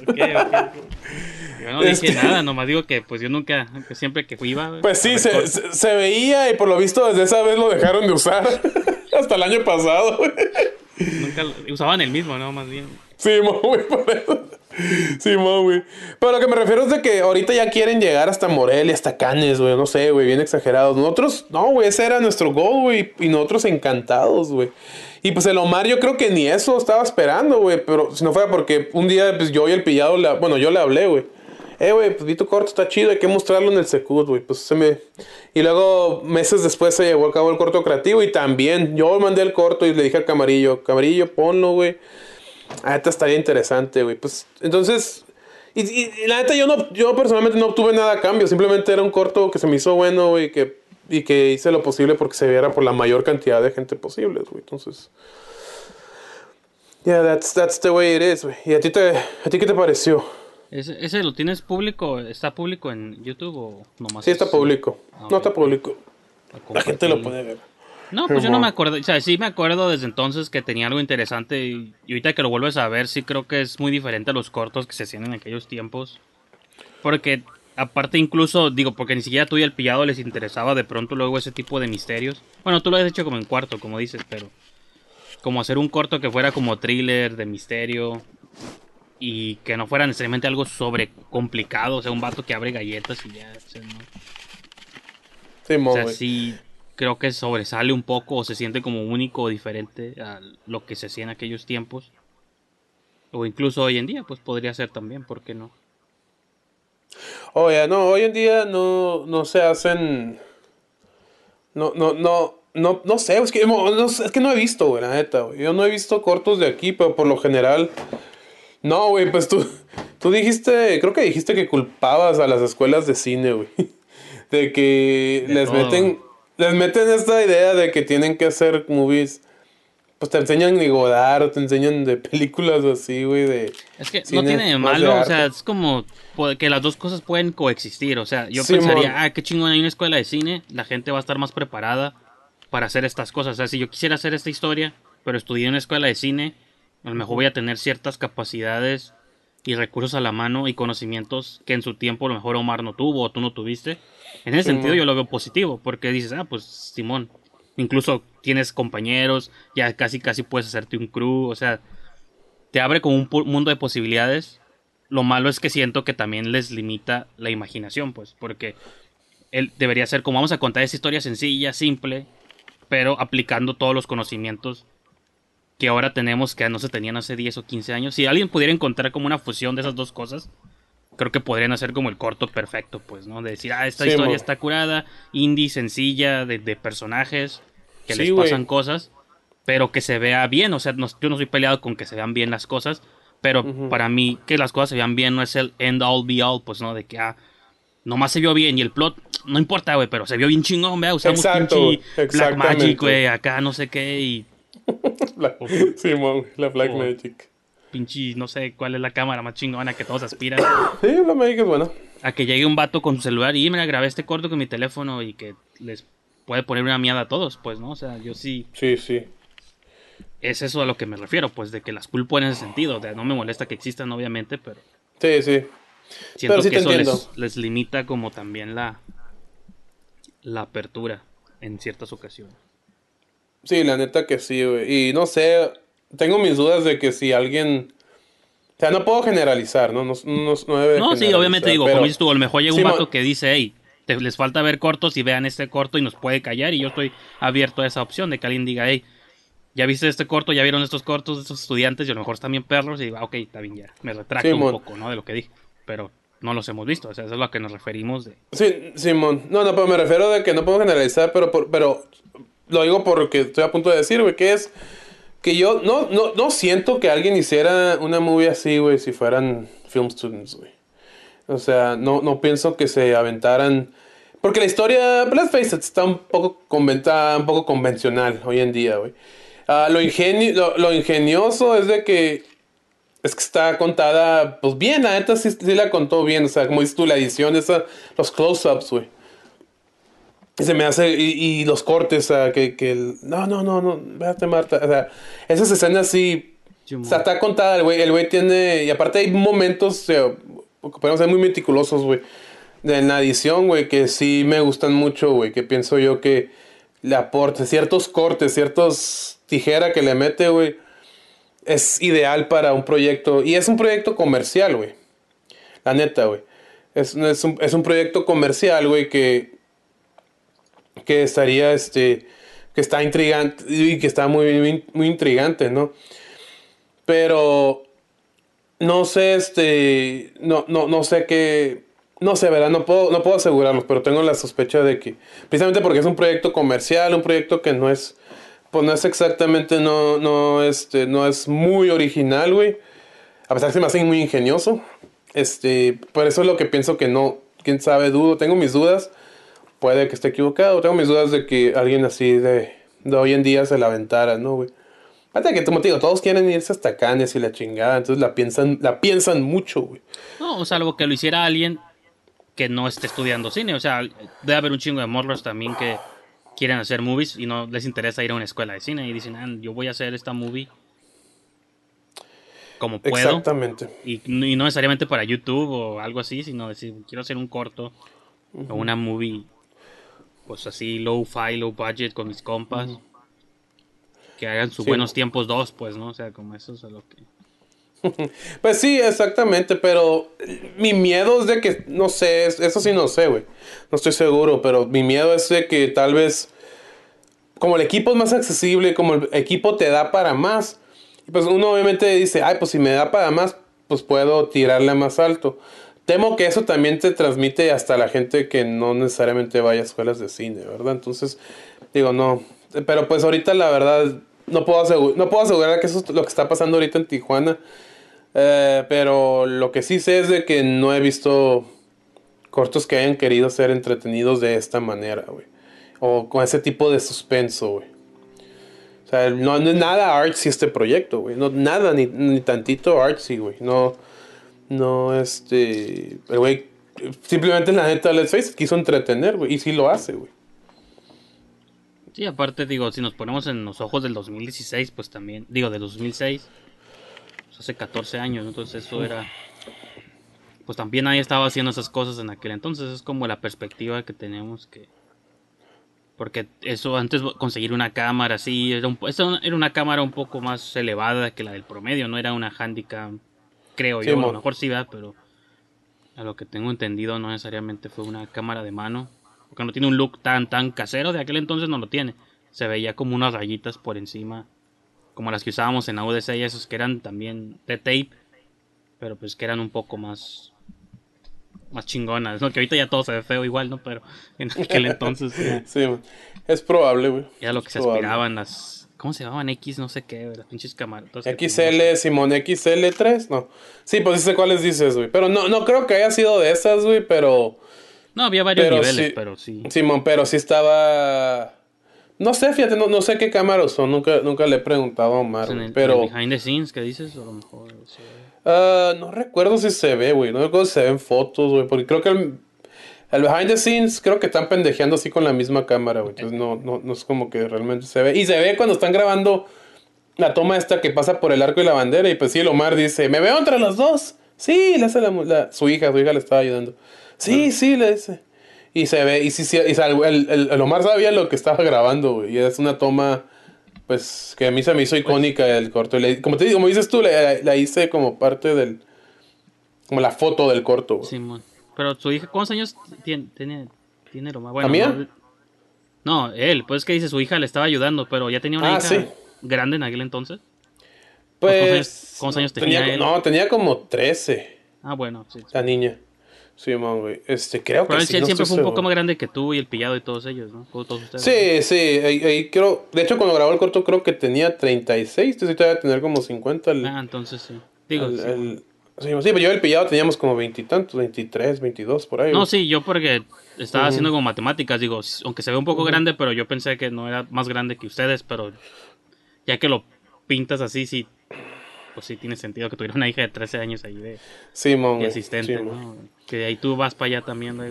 Yo no dije Este- nada, nomás digo que pues yo nunca, que siempre que iba, Pues sí, se, se, se veía y por lo visto desde esa vez lo dejaron de usar. [LAUGHS] Hasta el año pasado, nunca usaban el mismo, ¿no? Más bien. Simón, [LAUGHS] güey, por eso. Simón, güey. Pero lo que me refiero es de que ahorita ya quieren llegar hasta Morelia, hasta Canes, güey. No sé, güey, bien exagerados. Nosotros, no, güey, ese era nuestro goal, güey. Y nosotros encantados, güey. Y pues el Omar, yo creo que ni eso estaba esperando, güey. Pero si no fuera porque un día, pues yo y el pillado, bueno, yo le hablé, güey. Eh, güey, pues vi tu corto, está chido, hay que mostrarlo en el Secut, güey. Pues se me. Y luego, meses después, se llevó a cabo el corto creativo. Y también, yo mandé el corto y le dije al camarillo, camarillo, ponlo, güey. Ah, esta estaría interesante, güey. Pues, entonces. Y, y- y la neta, yo no, yo personalmente no obtuve nada a cambio. Simplemente era un corto que se me hizo bueno, güey. Que, y que hice lo posible porque se viera por la mayor cantidad de gente posible, güey. Entonces. Yeah, that's, that's the way it is, güey. ¿Y a ti, te, a ti qué te pareció? ¿Ese, ¿Ese lo tienes público? ¿Está público en YouTube o nomás? Sí, está es- público. Ah, No está público. La gente lo puede ver. No, pues yo no me acuerdo, o sea, sí me acuerdo desde entonces que tenía algo interesante y, ahorita que lo vuelves a ver sí creo que es muy diferente a los cortos que se hacían en aquellos tiempos. Porque aparte incluso, digo, porque ni siquiera tú y el pillado les interesaba de pronto luego ese tipo de misterios. Bueno, tú lo has hecho como en cuarto, como dices, pero como hacer un corto que fuera como thriller de misterio y que no fuera necesariamente algo sobre complicado, o sea, un vato que abre galletas y ya, o sea, no. Simón, O sea, sí creo que sobresale un poco o se siente como único o diferente a lo que se hacía en aquellos tiempos. O incluso hoy en día, pues podría ser también, ¿por qué no? Oye, no, hoy en día no, no se hacen. No, no, no, no, no sé, es que no, es que no he visto, güey, la neta, güey. Yo no he visto cortos de aquí, pero por lo general. No, güey, pues tú, tú dijiste, creo que dijiste que culpabas a las escuelas de cine, güey. [LAUGHS] De que De les todo. meten, les meten esta idea de que tienen que hacer movies. Pues te enseñan de Godard, te enseñan de películas así, güey, de. Es que no tiene de malo, o sea, es como que las dos cosas pueden coexistir. O sea, yo pensaría, ah, qué chingón, hay una escuela de cine, la gente va a estar más preparada para hacer estas cosas. O sea, si yo quisiera hacer esta historia, pero estudié en una escuela de cine, a lo mejor voy a tener ciertas capacidades y recursos a la mano y conocimientos que en su tiempo a lo mejor Omar no tuvo o tú no tuviste. En ese sentido yo lo veo positivo, porque dices, ah, pues Simón, incluso tienes compañeros, ya casi casi puedes hacerte un crew, o sea, te abre como un mundo de posibilidades. Lo malo es que siento que también les limita la imaginación, pues, porque él debería ser como vamos a contar esa historia sencilla, simple, pero aplicando todos los conocimientos que ahora tenemos que no se tenían hace 10 o 15 años. Si alguien pudiera encontrar como una fusión de esas dos cosas, creo que podrían hacer como el corto perfecto, pues, ¿no? De decir, ah, esta Sí, historia está curada, indie, sencilla, de, de personajes que Sí, les pasan cosas, pero que se vea bien. O sea, no- yo no soy peleado con que se vean bien las cosas, pero para mí que las cosas se vean bien no es el end all be all, pues, ¿no? De que, ah, nomás se vio bien y el plot, no importa, güey, pero se vio bien chingón, vea, usamos Exacto, pinche Black Magic, güey, acá no sé qué, y La- Simón, la Black. Magic. pinche, no sé cuál es la cámara más chingona que todos aspiran. Sí, la Magic es buena. A que llegue un vato con su celular y mira, grabé este corto con mi teléfono y que les puede poner una mierda a todos, pues, ¿no? O sea, yo sí. Sí, sí. Es eso a lo que me refiero, pues, de que las culpo en ese sentido. O sea, no me molesta que existan, obviamente, pero Sí, sí. siento Pero sí que te eso les, les limita como también la, la apertura en ciertas ocasiones. Sí, la neta que sí, güey. Y no sé, tengo mis dudas de que si alguien... O sea, no puedo generalizar, ¿no? No, no, no debe No, sí, obviamente digo, pero- como dices tú, a lo mejor llega un Sí, vato que dice, hey, te- les falta ver cortos y vean este corto y nos puede callar. Y yo estoy abierto a esa opción de que alguien diga, hey, ya viste este corto, ya vieron estos cortos de estos estudiantes y a lo mejor están bien perros. Y digo, ah, ok, está bien, ya, me retracto Sí, un mon. poco, ¿no? De lo que dije. Pero no los hemos visto, o sea, eso es a lo que nos referimos de... Sí, Simón. No, no, pero me refiero de que no puedo generalizar, pero, por- pero lo digo porque estoy a punto de decir, güey, que es que yo no, no, no siento que alguien hiciera una movie así, güey, si fueran film students, güey. O sea, no, no pienso que se aventaran. Porque la historia, let's face it, está un poco, conventa, un poco convencional hoy en día, güey. Ah, lo, ingeni- lo, lo ingenioso es de que es que está contada, pues bien, la neta sí, sí la contó bien. O sea, como dices tú, la edición, esa, los close-ups, güey. Y se me hace, y, y los cortes, sea, que, que el- no, no, no, no, véate Marta. O sea, esas escenas sí, o sea, está contada, el güey, el güey tiene, y aparte hay momentos, que podemos ser muy meticulosos, güey, de la edición, güey, que sí me gustan mucho, güey, que pienso yo que le aporte ciertos cortes, ciertos tijera que le mete, güey, es ideal para un proyecto, y es un proyecto comercial, güey, la neta, güey. Es, es, un, es un proyecto comercial, güey, que, que estaría, este, que está intrigante, y que está muy, muy, intrigante, ¿no? Pero no sé, este, no, no, no sé qué, no sé, ¿verdad? No puedo, no puedo asegurarlo, pero tengo la sospecha de que, precisamente porque es un proyecto comercial, un proyecto que no es, pues no es exactamente, no, no, este, no es muy original, güey. A pesar que se me hace muy ingenioso. Este, por eso es lo que pienso que no, quién sabe, dudo, tengo mis dudas. Puede que esté equivocado, tengo mis dudas de que alguien así de, de hoy en día se la aventara, ¿no, güey? Aparte que, como te digo, todos quieren irse hasta Cannes y la chingada, entonces la piensan, la piensan mucho, güey. No, o sea, algo que lo hiciera alguien que no esté estudiando cine. O sea, debe haber un chingo de morros también que quieren hacer movies y no les interesa ir a una escuela de cine y dicen, ah, yo voy a hacer esta movie como puedo. Exactamente. Y, y no necesariamente para YouTube o algo así, sino decir, quiero hacer un corto o una movie, pues así, low fi, low budget con mis compas. Que hagan sus Sí. buenos tiempos dos, pues, ¿no? O sea, como eso es a lo que... [LAUGHS] Pues sí, exactamente, pero mi miedo es de que, no sé, es- eso sí no sé, güey. No estoy seguro, pero mi miedo es de que tal vez, como el equipo es más accesible, como el equipo te da para más, pues uno obviamente dice, ay, pues si me da para más, pues puedo tirarle más alto. Temo que eso también te transmite hasta la gente que no necesariamente vaya a escuelas de cine, ¿verdad? Entonces, digo, no. Pero pues ahorita la verdad, no puedo, asegurar que eso es lo que está pasando ahorita en Tijuana. Eh, pero lo que sí sé es de que no he visto cortos que hayan querido ser entretenidos de esta manera, güey. O con ese tipo de suspenso, güey. O sea, no, no es nada artsy este proyecto, güey. No, nada, ni, ni tantito artsy, güey. No, no, este... El güey, simplemente la neta, let's face quiso entretener, güey. Y sí lo hace, güey. Sí, aparte, digo, si nos ponemos en los ojos del 2016, pues también, digo, del 2006, pues hace 14 años, ¿no? entonces eso era, pues también nadie estaba haciendo esas cosas en aquel entonces, es como la perspectiva que tenemos que, porque eso antes conseguir una cámara así, era, un, era una cámara un poco más elevada que la del promedio, no era una handicam, creo Sí, yo, a lo mejor sí, ¿verdad? pero a lo que tengo entendido no necesariamente fue una cámara de mano, porque no tiene un look tan tan casero, de aquel entonces no lo tiene. Se veía como unas rayitas por encima, como las que usábamos en AUDC y esos que eran también de tape, pero pues que eran un poco más más chingonas, ¿no? Que ahorita ya todo se ve feo igual, ¿no? Pero en aquel entonces [LAUGHS] Sí, man. es probable, güey. era lo que Es se probable. aspiraban las ¿cómo se llamaban? X no sé qué, las pinches camarotas. XL, Simón XL3, no. Sí, pues sí sé cuáles dices, güey. Pero no, no creo que haya sido de esas, güey, pero... No, había varios pero niveles, sí- pero sí. Simón, pero sí estaba... No sé, fíjate, no, no sé qué cámaras son, nunca, nunca le he preguntado a Omar, En güey, el, pero... en el behind the scenes que dices, o a lo mejor ah, no recuerdo si se ve, güey, no recuerdo si se ven fotos, güey, porque creo que el, el behind the scenes creo que están pendejeando así con la misma cámara, güey, entonces no, no, no es como que realmente se ve. Y se ve cuando están grabando la toma esta que pasa por el arco y la bandera, y pues sí, el Omar dice, ¿me veo entre los dos? Sí, le hace la, la- su hija, su hija le estaba ayudando. Sí, sí, le dice. Y se ve, y sí, sí, y sal- el, el- el Omar sabía lo que estaba grabando, güey. Y es una toma, pues, que a mí se me hizo icónica el corto. Y le- como te digo, como dices tú, la, la hice como parte del. Como la foto del corto, güey. Simón. Pero su hija, ¿cuántos años tiene? Tiene, tiene lo más. Bueno. No, no, él, pues es que dice su hija le estaba ayudando, pero ya tenía una Ah, hija sí. grande en aquel entonces. ¿Cuántos Pues. años- cuántos años tenía él? No, tenía como 13, Ah, bueno, sí. la niña. Simón, güey. Este, creo Pero que él, sí. él no siempre fue un poco más grande que tú y el pillado y todos ellos, ¿no? Todos ustedes. Sí, sí, ahí, ahí creo. De hecho, cuando grabó el corto, creo que tenía 36. Entonces, debe tener como 50. El, Ah, entonces sí. Digo, el- sí. el- sí, sí, pero yo el pillado teníamos como veintitantos, 23, 22, por ahí. No, sí, yo porque estaba haciendo como matemáticas, digo, aunque se ve un poco grande, pero yo pensé que no era más grande que ustedes, pero ya que lo pintas así, sí, pues sí tiene sentido que tuviera una hija de 13 años ahí de, Simón, asistente. ¿no? Que de ahí tú vas para allá también, güey,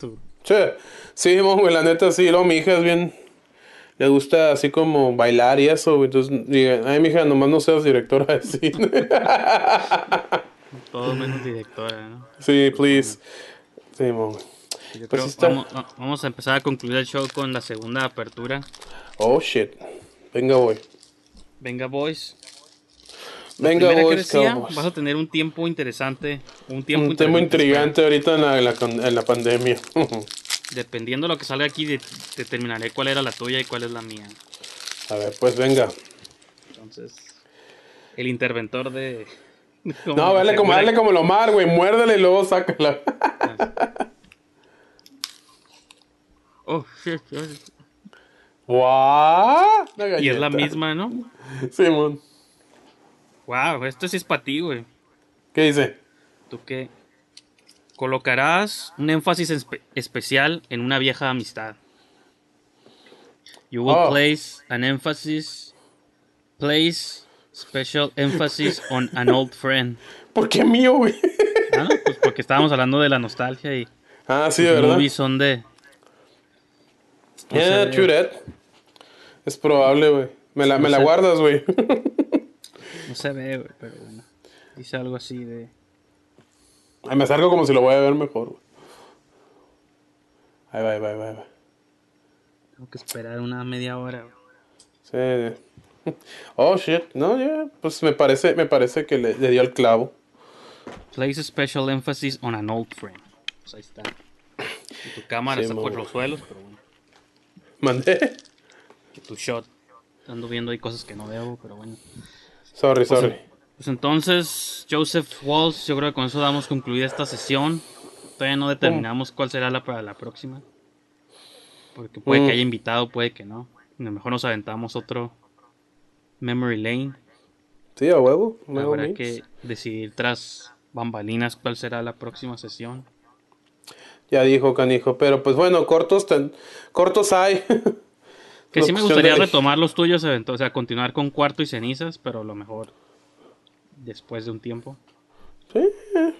tú. Sí, sí, mon, güey, la neta, sí. Luego mi hija es bien. Le gusta así como bailar y eso, güey. Entonces, diga, ay, mi hija, nomás no seas directora de cine. [LAUGHS] Todo menos directora, ¿no? sí, please. Sí, mon. Yo Pues creo vamos, va- vamos a empezar a concluir el show con la segunda apertura. Oh, shit. Venga, voy. Venga, boys. La Venga, boys, decía, vas a tener un tiempo interesante, un tiempo Un tema intrigante ahorita en la, en la, en la pandemia. [LAUGHS] Dependiendo de lo que salga aquí, de- determinaré cuál era la tuya y cuál es la mía. A ver, pues venga. Entonces, el interventor de. [LAUGHS] No, dale como, dale como lo mar, güey. Muérdele y luego sácala. [LAUGHS] Oh, shit. Una Y es la misma, ¿no? Simón. Wow, esto sí es para ti, güey. ¿Qué dice? ¿Tú qué? Colocarás un énfasis espe- especial en una vieja amistad. You will Oh. place an emphasis, place special emphasis on an old friend. [LAUGHS] ¿Por qué mío, güey? Ah, no, pues porque estábamos hablando de la nostalgia y Ah, sí, los ¿verdad? movies son de. no Yeah, true that. Es probable, güey. Me la, No me la sé. guardas, güey. No se ve, güey, pero bueno. Dice algo así de. Ay, me acerco como si lo voy a ver mejor, güey. Ahí va, ahí va, ahí va, ahí va. Tengo que esperar una media hora. güey. Sí. [LAUGHS] Oh, shit. No, ya. Pues me parece, me parece que le, le dio el clavo. Place a special emphasis on an old friend. Pues ahí está. Y tu cámara Sí, está por los suelos, pero bueno. Mandé. Y tu shot. Ando viendo ahí cosas que no veo, pero bueno. Sorry, Pues, sorry. Pues entonces, Joseph Walls, yo creo que con eso damos concluida esta sesión. Todavía no determinamos cuál será la para la próxima. Porque puede Mm. que haya invitado, puede que no. A lo mejor nos aventamos otro Memory Lane. Sí, a huevo. Habrá que decidir tras bambalinas cuál será la próxima sesión. Ya dijo canijo. Pero pues bueno, cortos, tan- cortos hay. [LAUGHS] Que sí me gustaría retomar los tuyos, o sea, continuar con cuarto y cenizas, pero a lo mejor después de un tiempo. Sí,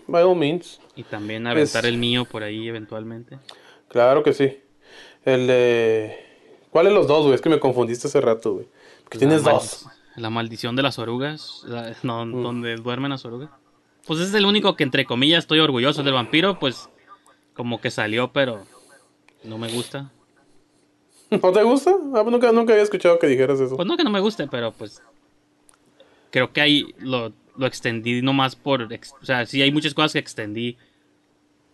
by all means. Y también aventar el mío por ahí eventualmente. Claro que sí. El de... ¿Cuál de los dos, güey? Es que me confundiste hace rato, güey. Tienes La dos. La maldición de las orugas, la- no, Mm. donde duermen las orugas. Pues es el único que entre comillas estoy orgulloso. El del vampiro, pues como que salió, pero no me gusta. ¿No te gusta? Ah, pues nunca, nunca había escuchado que dijeras eso. Pues no que no me guste, pero pues creo que ahí lo, lo extendí nomás por... O sea, sí hay muchas cosas que extendí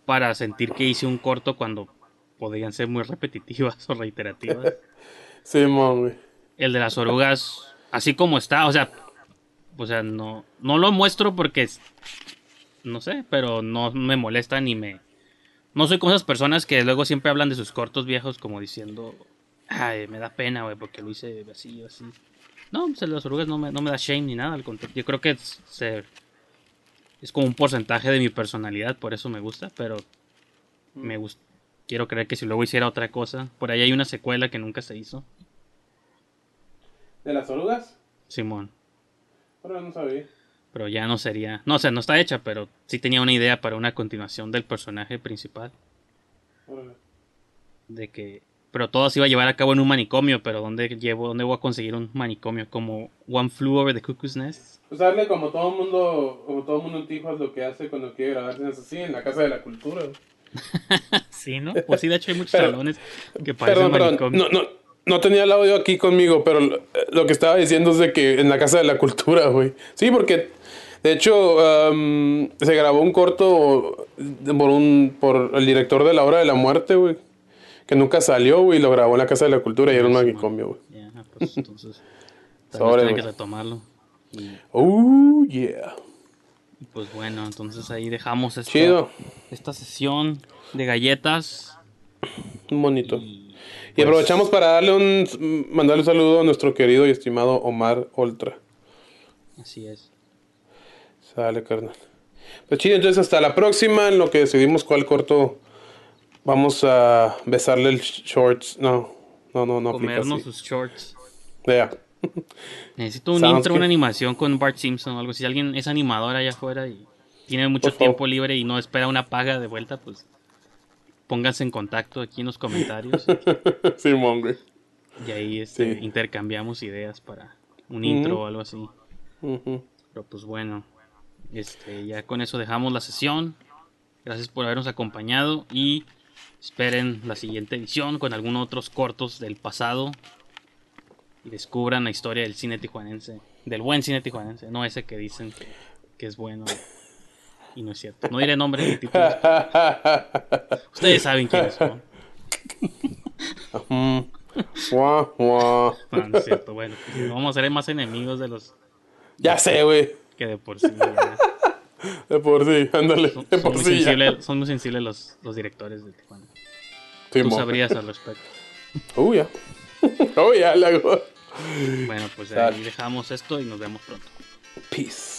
para sentir que hice un corto cuando podrían ser muy repetitivas [LAUGHS] o reiterativas. Simón, güey. El de las orugas, así como está, o sea, o sea, no, no lo muestro porque, es- no sé, pero no me molesta ni me... No soy como esas personas que luego siempre hablan de sus cortos viejos como diciendo, ay, me da pena, güey, porque lo hice así o así. No, pues el de las orugas no me, no me da shame ni nada, al contrario. Yo creo que es, se- es como un porcentaje de mi personalidad, por eso me gusta, pero me gusta. Quiero creer que si luego hiciera otra cosa, por ahí hay una secuela que nunca se hizo. ¿De las orugas? Simón. Ahora no sabía. Pero ya no sería. No, o sea, no está hecha, pero sí tenía una idea para una continuación del personaje principal. Órale. De que. Pero todo se iba a llevar a cabo en un manicomio. Pero ¿dónde llevo, dónde voy a conseguir un manicomio? Como One Flew Over the Cuckoo's Nest. Pues darle como todo mundo, como todo mundo en Tijuas lo que hace cuando quiere grabarse así, en la Casa de la Cultura. [LAUGHS] sí, ¿no? [LAUGHS] Pues sí, de hecho hay muchos Pero- salones que parecen Perdón, perdón. manicomios. No, no, no tenía el audio aquí conmigo, pero lo, que estaba diciendo es de que en la Casa de la Cultura, güey. Sí, porque de hecho am, se grabó un corto por, un, por el director de La Hora de la Muerte, güey. Que nunca salió, güey, lo grabó en la Casa de la Cultura y era un manicomio, güey. Ya, pues [LAUGHS] entonces. Sobre, tengo que retomarlo. Y Oh, yeah. Pues bueno, entonces ahí dejamos esta, Chido. esta sesión de galletas. Un bonito. Y aprovechamos para darle un mandarle un saludo a nuestro querido y estimado Omar Oltra. Así es. Sale, carnal. Pues chido, entonces hasta la próxima, en lo que decidimos cuál corto vamos a besarle el shorts. No, no, no, no Comernos sus shorts. Ya. [LAUGHS] Necesito un Sounds intro, good. una animación con Bart Simpson o algo. Si alguien es animador allá afuera y tiene mucho Por favor. tiempo libre y no espera una paga de vuelta, pues pónganse en contacto aquí en los comentarios [LAUGHS] Simón, güey. y ahí este, Sí. intercambiamos ideas para un intro o algo así. Pero pues bueno, este, ya con eso dejamos la sesión. Gracias por habernos acompañado y esperen la siguiente edición con algunos otros cortos del pasado y descubran la historia del cine tijuanense, del buen cine tijuanense, no ese que dicen que, que es bueno y no es cierto. No diré nombre ni títulos. [LAUGHS] Ustedes saben quiénes son. Mm. No, no es cierto. Bueno, pues, vamos a ser más enemigos de los Ya sé, güey. que de por sí. ya. De por sí, ándale. Son, De por muy sí. ya. sensibles, son muy sensibles los, los directores de Tijuana. Tú sabrías al respecto. [LAUGHS] Oh, ya. [LAUGHS] Oh, ya, la hago. Bueno, pues ahí dejamos esto y nos vemos pronto. Peace.